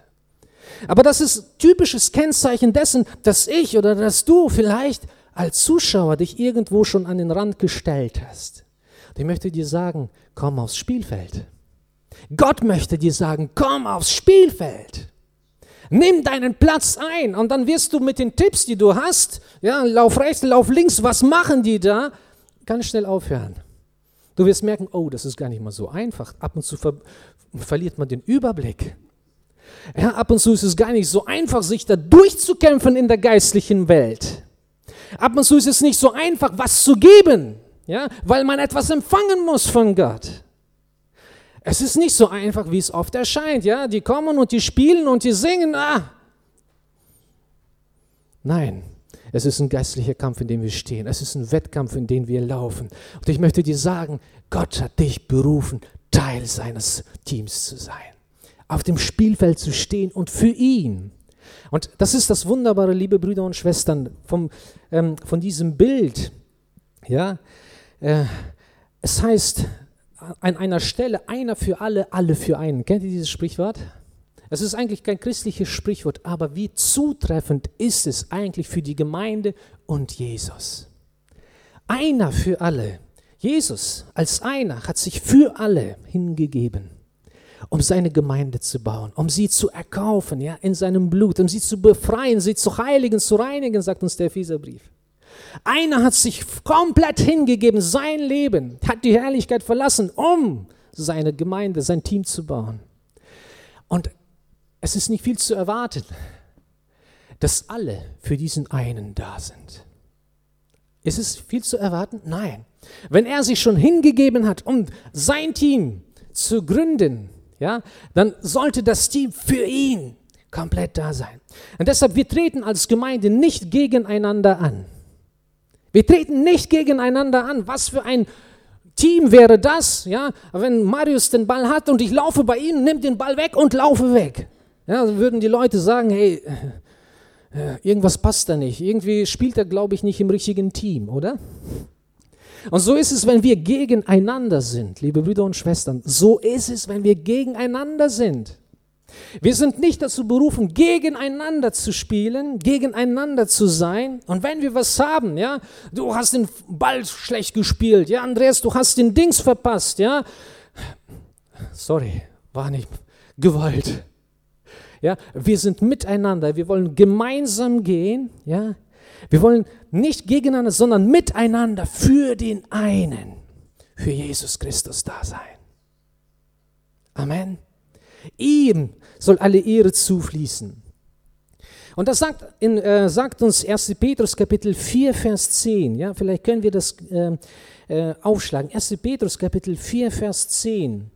Aber das ist typisches Kennzeichen dessen, dass ich oder dass du vielleicht als Zuschauer dich irgendwo schon an den Rand gestellt hast. Und ich möchte dir sagen, komm aufs Spielfeld. Gott möchte dir sagen, komm aufs Spielfeld. Nimm deinen Platz ein und dann wirst du mit den Tipps, die du hast, ja, lauf rechts, lauf links, was machen die da, ganz schnell aufhören. Du wirst merken, oh, das ist gar nicht mal so einfach. Ab und zu ver verliert man den Überblick. Ja, ab und zu ist es gar nicht so einfach, sich da durchzukämpfen in der geistlichen Welt. Ab und zu ist es nicht so einfach, was zu geben, ja, weil man etwas empfangen muss von Gott. Es ist nicht so einfach, wie es oft erscheint. Ja, die kommen und die spielen und die singen. Ah. Nein, es ist ein geistlicher Kampf, in dem wir stehen. Es ist ein Wettkampf, in dem wir laufen. Und ich möchte dir sagen, Gott hat dich berufen, Teil seines Teams zu sein. Auf dem Spielfeld zu stehen und für ihn. Und das ist das Wunderbare, liebe Brüder und Schwestern, vom, ähm, von diesem Bild. Ja, äh, es heißt, an einer Stelle einer für alle, alle für einen. Kennt ihr dieses Sprichwort? Es ist eigentlich kein christliches Sprichwort, aber wie zutreffend ist es eigentlich für die Gemeinde und Jesus? Einer für alle. Jesus als einer hat sich für alle hingegeben. um seine Gemeinde zu bauen, um sie zu erkaufen, ja, in seinem Blut, um sie zu befreien, sie zu heiligen, zu reinigen, sagt uns der Epheserbrief. Einer hat sich komplett hingegeben, sein Leben, hat die Herrlichkeit verlassen, um seine Gemeinde, sein Team zu bauen. Und es ist nicht viel zu erwarten, dass alle für diesen einen da sind. Ist es viel zu erwarten? Nein. Wenn er sich schon hingegeben hat, um sein Team zu gründen, ja, dann sollte das Team für ihn komplett da sein. Und deshalb, wir treten als Gemeinde nicht gegeneinander an. Wir treten nicht gegeneinander an. Was für ein Team wäre das, ja, wenn Marius den Ball hat und ich laufe bei ihm, nimm den Ball weg und laufe weg. Ja, dann würden die Leute sagen, hey, äh, irgendwas passt da nicht. Irgendwie spielt er, glaube ich, nicht im richtigen Team, oder? Und so ist es, wenn wir gegeneinander sind, liebe Brüder und Schwestern. So ist es, wenn wir gegeneinander sind. Wir sind nicht dazu berufen, gegeneinander zu spielen, gegeneinander zu sein. Und wenn wir was haben, ja, du hast den Ball schlecht gespielt, ja, Andreas, du hast den Dings verpasst, ja. Sorry, war nicht Gewalt. Ja, wir sind miteinander, wir wollen gemeinsam gehen, ja. Wir wollen nicht gegeneinander, sondern miteinander für den einen, für Jesus Christus da sein. Amen. Ihm soll alle Ehre zufließen. Und das sagt, in, äh, sagt uns 1. Petrus Kapitel 4, Vers 10. Ja, vielleicht können wir das äh, äh, aufschlagen. 1. Petrus Kapitel 4, Vers 10.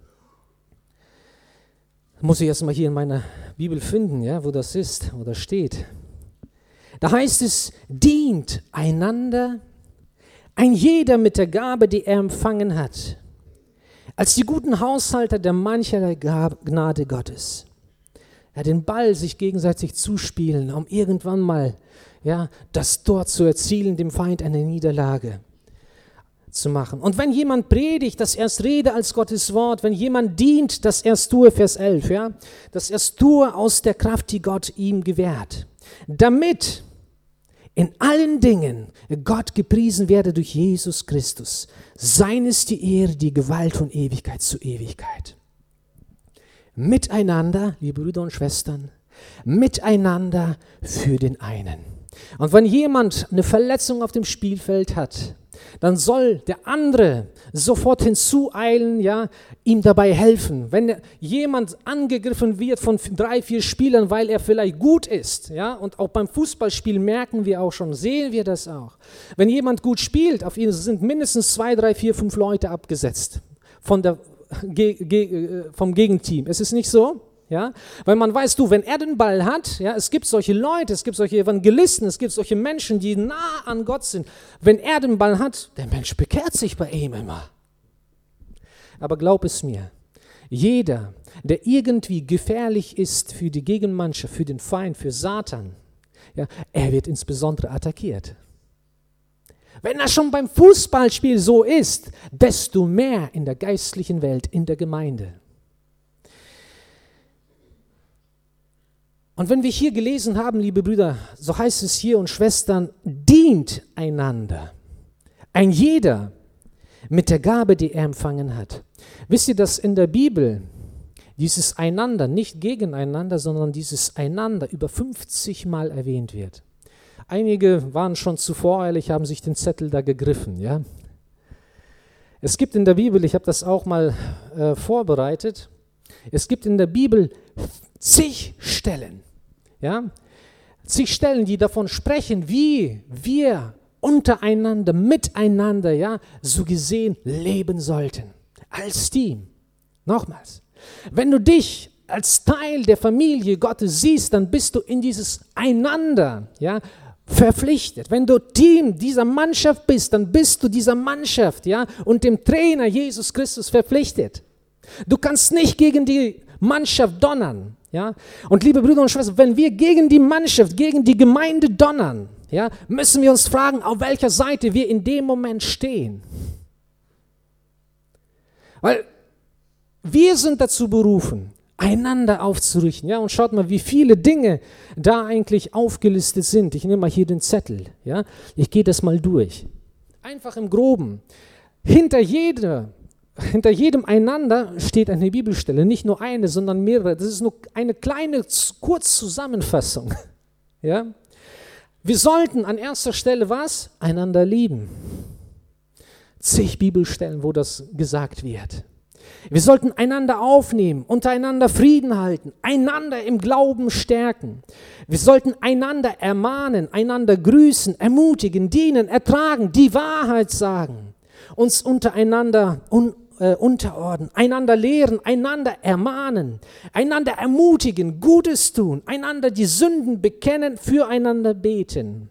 Muss ich erstmal hier in meiner Bibel finden, ja, wo das ist, wo das steht. Da heißt es, dient einander, ein jeder mit der Gabe, die er empfangen hat, als die guten Haushalter der mancherlei Gnade Gottes. Ja, den Ball sich gegenseitig zuspielen, um irgendwann mal ja, das dort zu erzielen, dem Feind eine Niederlage zu machen. Und wenn jemand predigt, dass er es rede als Gottes Wort, wenn jemand dient, dass er es tue, Vers 11, ja, dass er es tue aus der Kraft, die Gott ihm gewährt, damit in allen Dingen Gott gepriesen werde durch Jesus Christus. Sein ist die Ehre, die Gewalt von Ewigkeit zu Ewigkeit. Miteinander, liebe Brüder und Schwestern, miteinander für den einen. Und wenn jemand eine Verletzung auf dem Spielfeld hat, dann soll der andere sofort hinzueilen, ja, ihm dabei helfen. Wenn jemand angegriffen wird von drei, vier Spielern, weil er vielleicht gut ist, ja, und auch beim Fußballspiel merken wir auch schon, sehen wir das auch. Wenn jemand gut spielt, auf ihn sind mindestens zwei, drei, vier, fünf Leute abgesetzt von der, äh, vom Gegenteam. Ist es nicht so? Ja, weil man weiß, du, wenn er den Ball hat, ja, es gibt solche Leute, es gibt solche Evangelisten, es gibt solche Menschen, die nah an Gott sind. Wenn er den Ball hat, der Mensch bekehrt sich bei ihm immer. Aber glaub es mir, jeder, der irgendwie gefährlich ist für die Gegenmannschaft, für den Feind, für Satan, ja, er wird insbesondere attackiert. Wenn das schon beim Fußballspiel so ist, desto mehr in der geistlichen Welt, in der Gemeinde. Und wenn wir hier gelesen haben, liebe Brüder, so heißt es hier und Schwestern, dient einander. Ein jeder mit der Gabe, die er empfangen hat. Wisst ihr, dass in der Bibel dieses Einander, nicht gegeneinander, sondern dieses Einander über 50 Mal erwähnt wird? Einige waren schon zu voreilig, haben sich den Zettel da gegriffen. Ja? Es gibt in der Bibel, ich habe das auch mal äh, vorbereitet, es gibt in der Bibel zig Stellen, ja, zig Stellen, die davon sprechen, wie wir untereinander, miteinander, ja, so gesehen leben sollten. Als Team. Nochmals. Wenn du dich als Teil der Familie Gottes siehst, dann bist du in dieses Einander, ja, verpflichtet. Wenn du Team dieser Mannschaft bist, dann bist du dieser Mannschaft, ja, und dem Trainer Jesus Christus verpflichtet. Du kannst nicht gegen die Mannschaft donnern. Ja? Und liebe Brüder und Schwestern, wenn wir gegen die Mannschaft, gegen die Gemeinde donnern, ja, müssen wir uns fragen, auf welcher Seite wir in dem Moment stehen. Weil wir sind dazu berufen, einander aufzurichten. Ja, und schaut mal, wie viele Dinge da eigentlich aufgelistet sind. Ich nehme mal hier den Zettel. Ja, ich gehe das mal durch. Einfach im Groben. Hinter jeder hinter jedem einander steht eine Bibelstelle, nicht nur eine, sondern mehrere. Das ist nur eine kleine Kurzzusammenfassung. [laughs] Ja? Wir sollten an erster Stelle was? Einander lieben. Zig Bibelstellen, wo das gesagt wird. Wir sollten einander aufnehmen, untereinander Frieden halten, einander im Glauben stärken. Wir sollten einander ermahnen, einander grüßen, ermutigen, dienen, ertragen, die Wahrheit sagen, uns untereinander un, äh, unterordnen, einander lehren, einander ermahnen, einander ermutigen, Gutes tun, einander die Sünden bekennen, füreinander beten.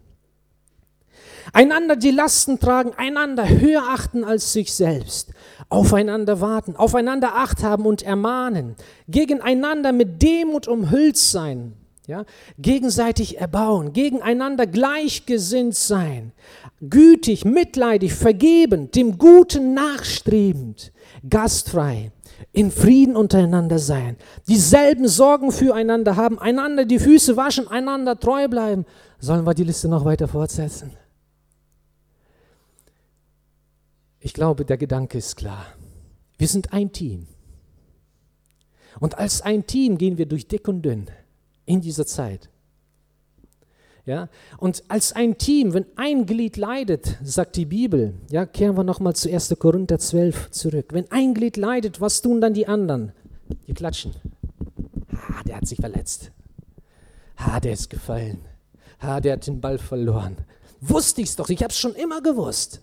Einander die Lasten tragen, einander höher achten als sich selbst, aufeinander warten, aufeinander Acht haben und ermahnen, gegeneinander mit Demut umhüllt sein, ja, gegenseitig erbauen, gegeneinander gleichgesinnt sein, gütig, mitleidig, vergebend, dem Guten nachstrebend, gastfrei, in Frieden untereinander sein, dieselben Sorgen füreinander haben, einander die Füße waschen, einander treu bleiben. Sollen wir die Liste noch weiter fortsetzen? Ich glaube, der Gedanke ist klar. Wir sind ein Team. Und als ein Team gehen wir durch dick und dünn in dieser Zeit. Ja? Und als ein Team, wenn ein Glied leidet, sagt die Bibel, ja, kehren wir nochmal zu 1. Korinther 12 zurück. Wenn ein Glied leidet, was tun dann die anderen? Die klatschen. Ah, der hat sich verletzt. Ah, der ist gefallen. Ah, der hat den Ball verloren. Wusste ich's doch, ich hab's schon immer gewusst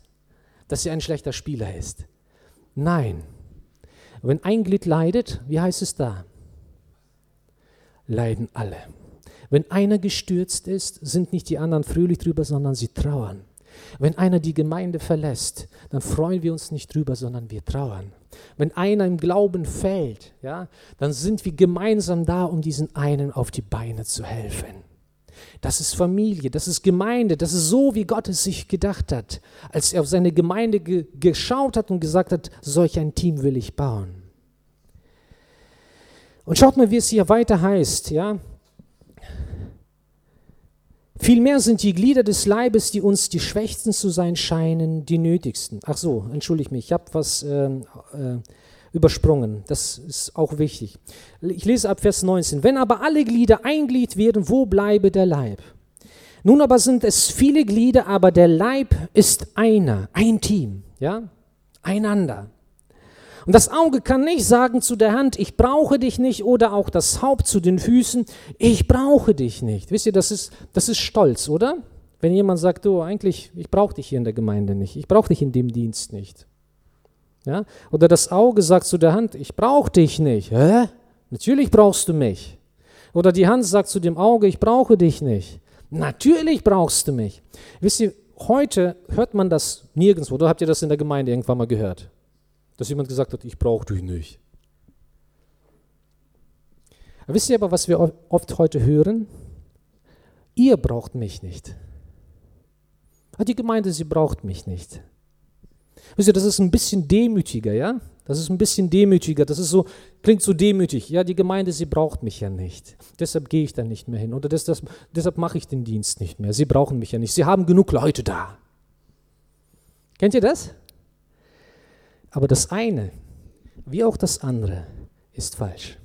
dass er ein schlechter Spieler ist. Nein. Wenn ein Glied leidet, wie heißt es da? Leiden alle. Wenn einer gestürzt ist, sind nicht die anderen fröhlich drüber, sondern sie trauern. Wenn einer die Gemeinde verlässt, dann freuen wir uns nicht drüber, sondern wir trauern. Wenn einer im Glauben fällt, ja, dann sind wir gemeinsam da, um diesen einen auf die Beine zu helfen. Das ist Familie, das ist Gemeinde, das ist so, wie Gott es sich gedacht hat, als er auf seine Gemeinde ge geschaut hat und gesagt hat, solch ein Team will ich bauen. Und schaut mal, wie es hier weiter heißt, ja. Vielmehr sind die Glieder des Leibes, die uns die Schwächsten zu sein scheinen, die nötigsten. Ach so, entschuldige mich, ich habe was äh, äh, übersprungen. Das ist auch wichtig. Ich lese ab Vers 19. Wenn aber alle Glieder ein Glied werden, wo bleibe der Leib? Nun aber sind es viele Glieder, aber der Leib ist einer, ein Team, ja, einander. Und das Auge kann nicht sagen zu der Hand, ich brauche dich nicht, oder auch das Haupt zu den Füßen, ich brauche dich nicht. Wisst ihr, das ist, das ist Stolz, oder? Wenn jemand sagt, du, eigentlich, ich brauche dich hier in der Gemeinde nicht, ich brauche dich in dem Dienst nicht. Ja? Oder das Auge sagt zu der Hand, ich brauche dich nicht. Hä? Natürlich brauchst du mich. Oder die Hand sagt zu dem Auge, ich brauche dich nicht. Natürlich brauchst du mich. Wisst ihr, heute hört man das nirgendwo. Oder habt ihr das in der Gemeinde irgendwann mal gehört? Dass jemand gesagt hat, ich brauche dich nicht. Wisst ihr aber, was wir oft heute hören? Ihr braucht mich nicht. Die Gemeinde, sie braucht mich nicht. Wisst ihr, das ist ein bisschen demütiger, ja? Das ist ein bisschen demütiger. Das ist so, klingt so demütig. Ja, die Gemeinde, sie braucht mich ja nicht. Deshalb gehe ich da nicht mehr hin. Oder das, das, deshalb mache ich den Dienst nicht mehr. Sie brauchen mich ja nicht. Sie haben genug Leute da. Kennt ihr das? Aber das eine, wie auch das andere, ist falsch.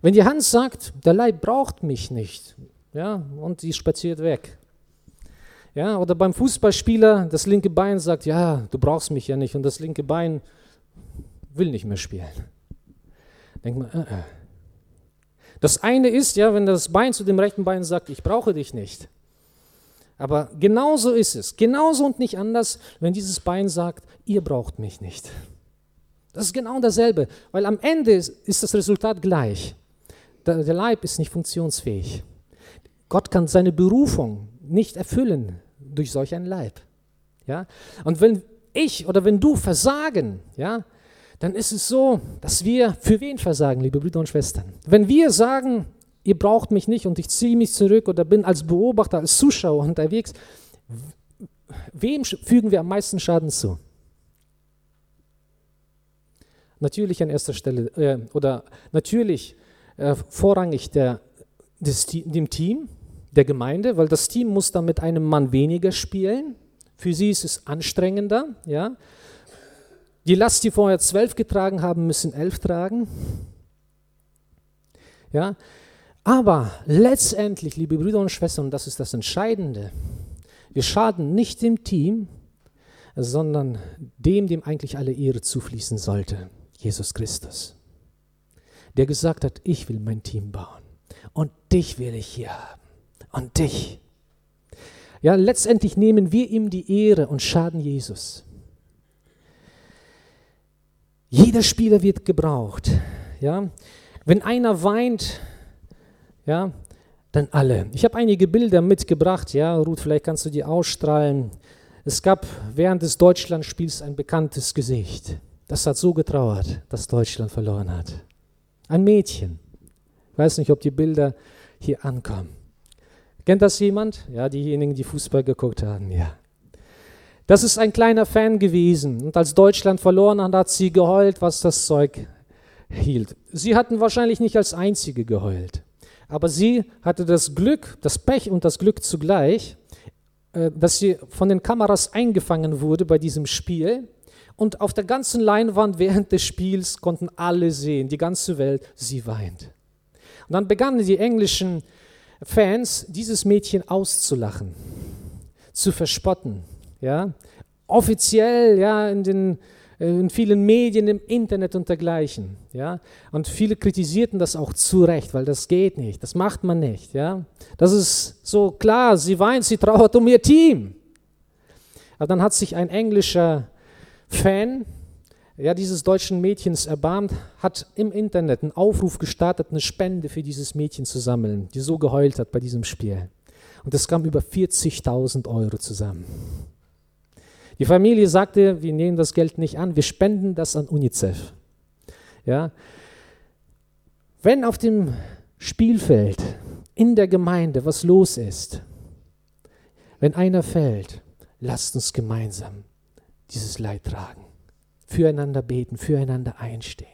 Wenn die Hand sagt, der Leib braucht mich nicht, ja, und sie spaziert weg, ja, oder beim Fußballspieler, das linke Bein sagt, ja, du brauchst mich ja nicht und das linke Bein will nicht mehr spielen. Denkt man, äh, äh. Das eine ist, ja, wenn das Bein zu dem rechten Bein sagt, ich brauche dich nicht. Aber genauso ist es, genauso und nicht anders, wenn dieses Bein sagt, ihr braucht mich nicht. Das ist genau dasselbe, weil am Ende ist das Resultat gleich. Der Leib ist nicht funktionsfähig. Gott kann seine Berufung nicht erfüllen durch solch ein Leib. Ja? Und wenn ich oder wenn du versagen, ja, dann ist es so, dass wir für wen versagen, liebe Brüder und Schwestern? Wenn wir sagen, ihr braucht mich nicht und ich ziehe mich zurück oder bin als Beobachter, als Zuschauer unterwegs, wem fügen wir am meisten Schaden zu? Natürlich an erster Stelle äh, oder natürlich äh, vorrangig der, des, dem Team, der Gemeinde, weil das Team muss dann mit einem Mann weniger spielen. Für sie ist es anstrengender, ja. Die Last, die vorher zwölf getragen haben, müssen elf tragen. Ja, aber letztendlich, liebe Brüder und Schwestern, und das ist das Entscheidende, wir schaden nicht dem Team, sondern dem, dem eigentlich alle Ehre zufließen sollte, Jesus Christus, der gesagt hat, ich will mein Team bauen und dich will ich hier haben und dich. Ja, letztendlich nehmen wir ihm die Ehre und schaden Jesus. Jeder Spieler wird gebraucht. Ja, wenn einer weint, ja, dann alle. Ich habe einige Bilder mitgebracht, ja, Ruth, vielleicht kannst du die ausstrahlen. Es gab während des Deutschlandspiels ein bekanntes Gesicht. Das hat so getrauert, dass Deutschland verloren hat. Ein Mädchen. Ich weiß nicht, ob die Bilder hier ankommen. Kennt das jemand? Ja, diejenigen, die Fußball geguckt haben, ja. Das ist ein kleiner Fan gewesen. Und als Deutschland verloren hat, hat sie geheult, was das Zeug hielt. Sie hatten wahrscheinlich nicht als Einzige geheult. Aber sie hatte das Glück, das Pech und das Glück zugleich, äh, dass sie von den Kameras eingefangen wurde bei diesem Spiel. Und auf der ganzen Leinwand während des Spiels konnten alle sehen, die ganze Welt, sie weint. Und dann begannen die englischen Fans, dieses Mädchen auszulachen, zu verspotten. Ja? Offiziell ja, in den in vielen Medien, im Internet und dergleichen. Ja? Und viele kritisierten das auch zu Recht, weil das geht nicht, das macht man nicht. Ja? Das ist so klar, sie weint, sie trauert um ihr Team. Aber dann hat sich ein englischer Fan ja, dieses deutschen Mädchens erbarmt, hat im Internet einen Aufruf gestartet, eine Spende für dieses Mädchen zu sammeln, die so geheult hat bei diesem Spiel. Und es kam über 40.000 Euro zusammen. Die Familie sagte, wir nehmen das Geld nicht an, wir spenden das an UNICEF. Ja? Wenn auf dem Spielfeld in der Gemeinde was los ist, wenn einer fällt, lasst uns gemeinsam dieses Leid tragen, füreinander beten, füreinander einstehen.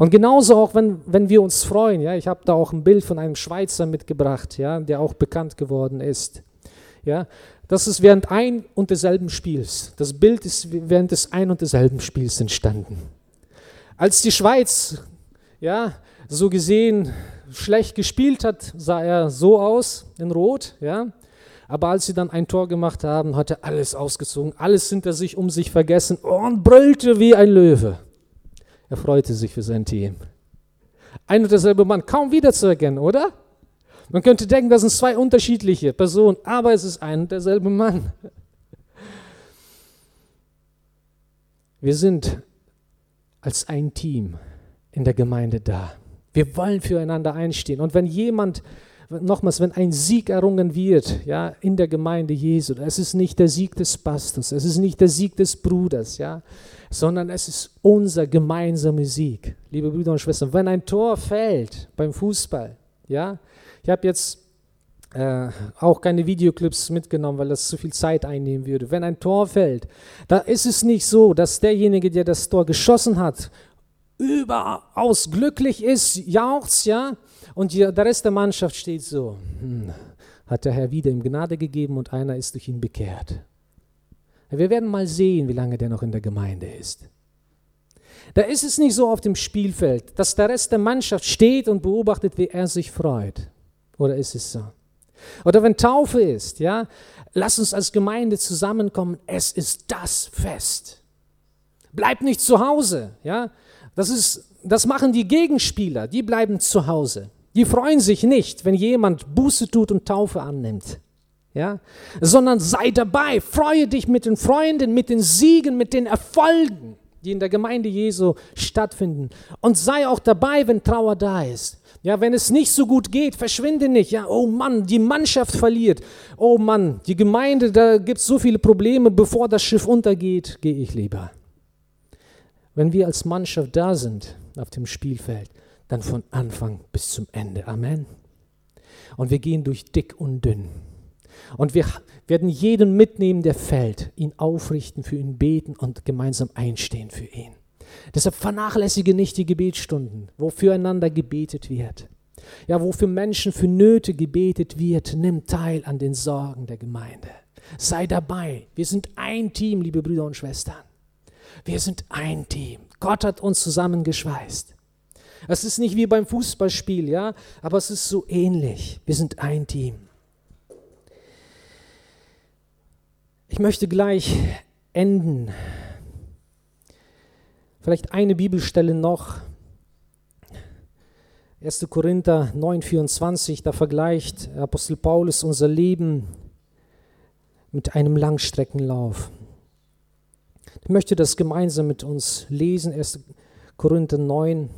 Und genauso auch, wenn, wenn wir uns freuen, ja, ich habe da auch ein Bild von einem Schweizer mitgebracht, ja, der auch bekannt geworden ist. Ja, das ist während ein und desselben Spiels. Das Bild ist während des ein und desselben Spiels entstanden. Als die Schweiz, ja, so gesehen schlecht gespielt hat, sah er so aus in Rot, ja. Aber als sie dann ein Tor gemacht haben, hat er alles ausgezogen, alles hinter sich um sich vergessen und brüllte wie ein Löwe. Er freute sich für sein Team. Ein und derselbe Mann, kaum wiederzuerkennen, oder? Man könnte denken, das sind zwei unterschiedliche Personen, aber es ist ein und derselbe Mann. Wir sind als ein Team in der Gemeinde da. Wir wollen füreinander einstehen. Und wenn jemand, nochmals, wenn ein Sieg errungen wird, ja, in der Gemeinde Jesu, es ist nicht der Sieg des Pastors, es ist nicht der Sieg des Bruders, ja, sondern es ist unser gemeinsamer Sieg. Liebe Brüder und Schwestern, wenn ein Tor fällt beim Fußball, ja, ich habe jetzt äh, auch keine Videoclips mitgenommen, weil das zu viel Zeit einnehmen würde. Wenn ein Tor fällt, da ist es nicht so, dass derjenige, der das Tor geschossen hat, überaus glücklich ist, jauchzt, ja, und die, der Rest der Mannschaft steht so, hm, hat der Herr wieder ihm Gnade gegeben und einer ist durch ihn bekehrt. Wir werden mal sehen, wie lange der noch in der Gemeinde ist. Da ist es nicht so auf dem Spielfeld, dass der Rest der Mannschaft steht und beobachtet, wie er sich freut. Oder ist es so? Oder wenn Taufe ist, ja, lass uns als Gemeinde zusammenkommen. Es ist das Fest. Bleib nicht zu Hause, ja. Das ist, das machen die Gegenspieler. Die bleiben zu Hause. Die freuen sich nicht, wenn jemand Buße tut und Taufe annimmt. Ja, sondern sei dabei, freue dich mit den Freunden, mit den Siegen, mit den Erfolgen, die in der Gemeinde Jesu stattfinden. Und sei auch dabei, wenn Trauer da ist. Ja, wenn es nicht so gut geht, verschwinde nicht. Ja, oh Mann, die Mannschaft verliert. Oh Mann, die Gemeinde, da gibt es so viele Probleme. Bevor das Schiff untergeht, gehe ich lieber. Wenn wir als Mannschaft da sind auf dem Spielfeld, dann von Anfang bis zum Ende. Amen. Und wir gehen durch dick und dünn. Und wir werden jeden mitnehmen, der fällt, ihn aufrichten, für ihn beten und gemeinsam einstehen für ihn. Deshalb vernachlässige nicht die Gebetsstunden, wo füreinander gebetet wird. Ja, wo für Menschen für Nöte gebetet wird. Nimm teil an den Sorgen der Gemeinde. Sei dabei. Wir sind ein Team, liebe Brüder und Schwestern. Wir sind ein Team. Gott hat uns zusammengeschweißt. Es ist nicht wie beim Fußballspiel, ja, aber es ist so ähnlich. Wir sind ein Team. Ich möchte gleich enden. Vielleicht eine Bibelstelle noch. 1. Korinther 9,24, da vergleicht Apostel Paulus unser Leben mit einem Langstreckenlauf. Ich möchte das gemeinsam mit uns lesen, 1. Korinther 9.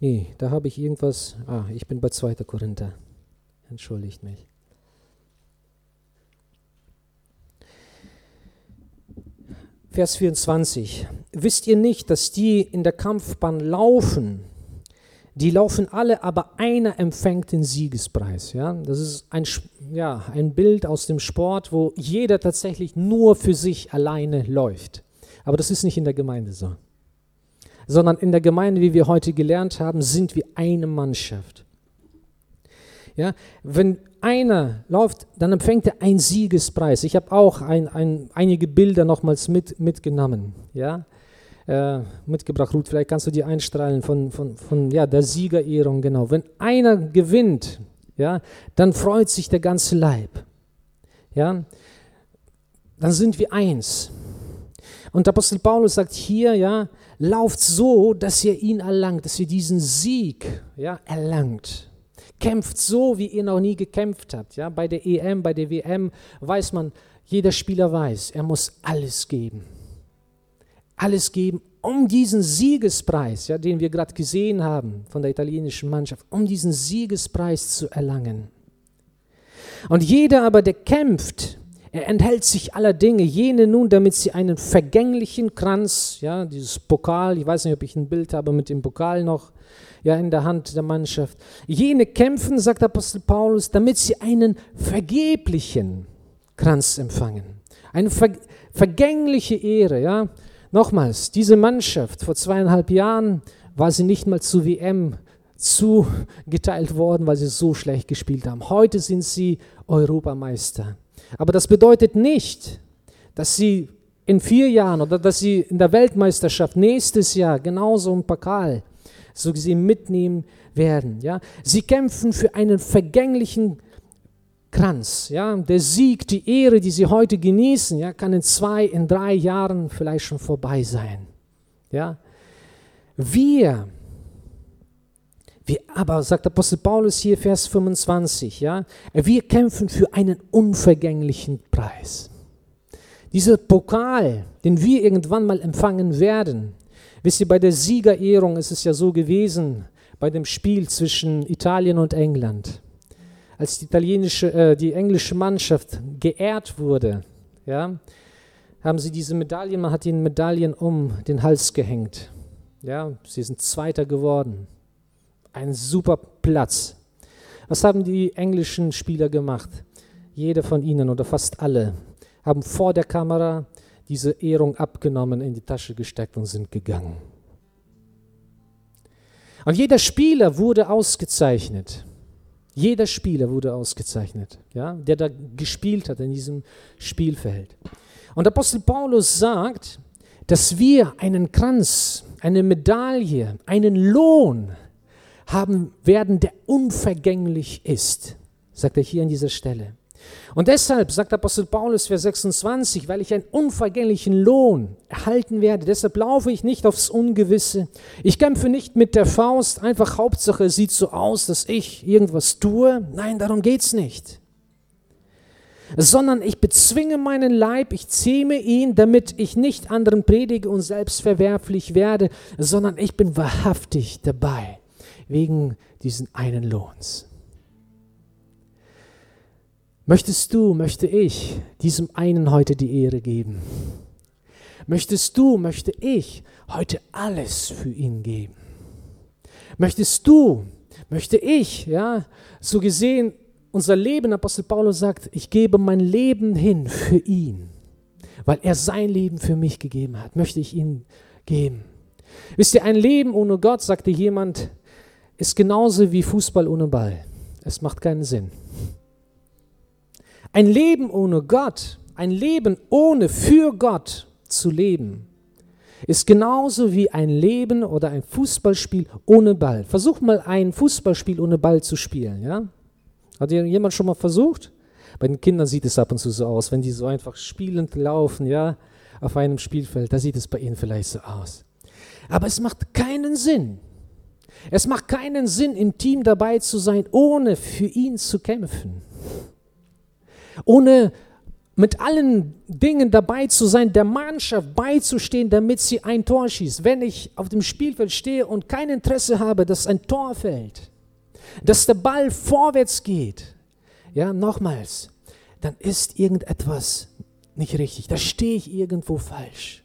Nee, da habe ich irgendwas. Ah, ich bin bei 2. Korinther. Entschuldigt mich. Vers 24. Wisst ihr nicht, dass die in der Kampfbahn laufen, die laufen alle, aber einer empfängt den Siegespreis. Ja? Das ist ein, ja, ein Bild aus dem Sport, wo jeder tatsächlich nur für sich alleine läuft. Aber das ist nicht in der Gemeinde so. Sondern in der Gemeinde, wie wir heute gelernt haben, sind wir eine Mannschaft. Ja? Wenn einer läuft, dann empfängt er einen Siegespreis. Ich habe auch ein, ein, einige Bilder nochmals mit, mitgenommen. Ja? äh, mitgebracht. Ruth, vielleicht kannst du die einstrahlen von, von, von ja, der Siegerehrung, genau. Wenn einer gewinnt, ja, dann freut sich der ganze Leib. Ja, dann sind wir eins. Und Apostel Paulus sagt hier, ja, lauft so, dass ihr ihn erlangt, dass ihr diesen Sieg ja, erlangt. Kämpft so, wie ihr noch nie gekämpft habt. Ja, bei der EM, bei der WM weiß man, jeder Spieler weiß, er muss alles geben alles geben, um diesen Siegespreis, ja, den wir gerade gesehen haben von der italienischen Mannschaft, um diesen Siegespreis zu erlangen. Und jeder aber, der kämpft, er enthält sich aller Dinge, jene nun, damit sie einen vergänglichen Kranz, ja, dieses Pokal, ich weiß nicht, ob ich ein Bild habe mit dem Pokal noch, ja, in der Hand der Mannschaft. Jene kämpfen, sagt Apostel Paulus, damit sie einen vergeblichen Kranz empfangen. Eine ver vergängliche Ehre, ja. Nochmals, diese Mannschaft vor zweieinhalb Jahren war sie nicht mal zu WM zugeteilt worden, weil sie so schlecht gespielt haben. Heute sind sie Europameister. Aber das bedeutet nicht, dass sie in vier Jahren oder dass sie in der Weltmeisterschaft nächstes Jahr genauso ein Pokal so gesehen mitnehmen werden. Ja? Sie kämpfen für einen vergänglichen Kranz. Ja? Der Sieg, die Ehre, die sie heute genießen, ja, kann in zwei, in drei Jahren vielleicht schon vorbei sein. Ja? Wir, wir aber, sagt Apostel Paulus hier, Vers 25, ja, wir kämpfen für einen unvergänglichen Preis. Dieser Pokal, den wir irgendwann mal empfangen werden, wisst ihr, bei der Siegerehrung ist es ja so gewesen, bei dem Spiel zwischen Italien und England als die italienische, äh, die englische Mannschaft geehrt wurde, ja, haben sie diese Medaillen, man hat ihnen Medaillen um den Hals gehängt. Ja, sie sind Zweiter geworden. Ein super Platz. Was haben die englischen Spieler gemacht? Jeder von ihnen oder fast alle haben vor der Kamera diese Ehrung abgenommen, in die Tasche gesteckt und sind gegangen. Und jeder Spieler wurde ausgezeichnet. Jeder Spieler wurde ausgezeichnet, ja, der da gespielt hat in diesem Spielfeld. Und Apostel Paulus sagt, dass wir einen Kranz, eine Medaille, einen Lohn haben werden, der unvergänglich ist, sagt er hier an dieser Stelle. Und deshalb sagt Apostel Paulus, Vers 26, weil ich einen unvergänglichen Lohn erhalten werde, deshalb laufe ich nicht aufs Ungewisse. Ich kämpfe nicht mit der Faust, einfach Hauptsache es sieht so aus, dass ich irgendwas tue. Nein, darum geht es nicht. Sondern ich bezwinge meinen Leib, ich zähme ihn, damit ich nicht anderen predige und selbst verwerflich werde, sondern ich bin wahrhaftig dabei, wegen diesen einen Lohns. Möchtest du, möchte ich diesem einen heute die Ehre geben? Möchtest du, möchte ich heute alles für ihn geben? Möchtest du, möchte ich, ja, so gesehen, unser Leben, Apostel Paulus sagt, ich gebe mein Leben hin für ihn, weil er sein Leben für mich gegeben hat, möchte ich ihn geben. Wisst ihr, ein Leben ohne Gott, sagte jemand, ist genauso wie Fußball ohne Ball. Es macht keinen Sinn. Ein Leben ohne Gott, ein Leben ohne für Gott zu leben, ist genauso wie ein Leben oder ein Fußballspiel ohne Ball. Versuch mal ein Fußballspiel ohne Ball zu spielen. Ja? Hat jemand schon mal versucht? Bei den Kindern sieht es ab und zu so aus, wenn die so einfach spielend laufen, ja, auf einem Spielfeld, da sieht es bei ihnen vielleicht so aus. Aber es macht keinen Sinn. Es macht keinen Sinn, im Team dabei zu sein, ohne für ihn zu kämpfen. Ohne mit allen Dingen dabei zu sein, der Mannschaft beizustehen, damit sie ein Tor schießt. Wenn ich auf dem Spielfeld stehe und kein Interesse habe, dass ein Tor fällt, dass der Ball vorwärts geht, ja, nochmals, dann ist irgendetwas nicht richtig. Da stehe ich irgendwo falsch.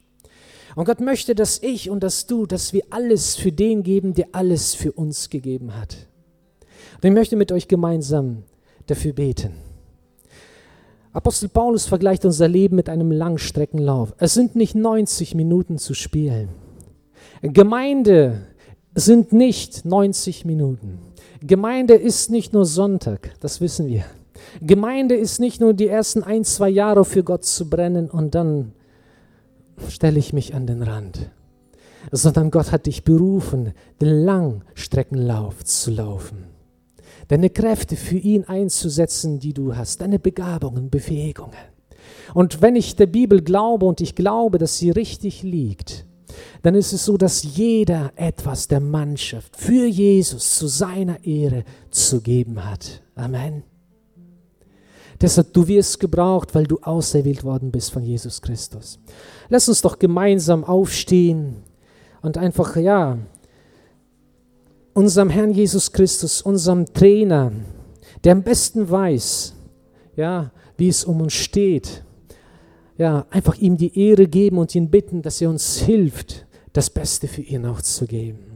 Und Gott möchte, dass ich und dass du, dass wir alles für den geben, der alles für uns gegeben hat. Und ich möchte mit euch gemeinsam dafür beten. Apostel Paulus vergleicht unser Leben mit einem Langstreckenlauf. Es sind nicht 90 Minuten zu spielen. Gemeinde sind nicht 90 Minuten. Gemeinde ist nicht nur Sonntag, das wissen wir. Gemeinde ist nicht nur die ersten ein, zwei Jahre für Gott zu brennen und dann stelle ich mich an den Rand, sondern Gott hat dich berufen, den Langstreckenlauf zu laufen deine Kräfte für ihn einzusetzen, die du hast, deine Begabungen, Befähigungen. Und wenn ich der Bibel glaube und ich glaube, dass sie richtig liegt, dann ist es so, dass jeder etwas der Mannschaft für Jesus zu seiner Ehre zu geben hat. Amen. Deshalb, du wirst gebraucht, weil du auserwählt worden bist von Jesus Christus. Lass uns doch gemeinsam aufstehen und einfach, ja, unserem Herrn Jesus Christus, unserem Trainer, der am besten weiß, ja, wie es um uns steht, ja, einfach ihm die Ehre geben und ihn bitten, dass er uns hilft, das Beste für ihn auch zu geben.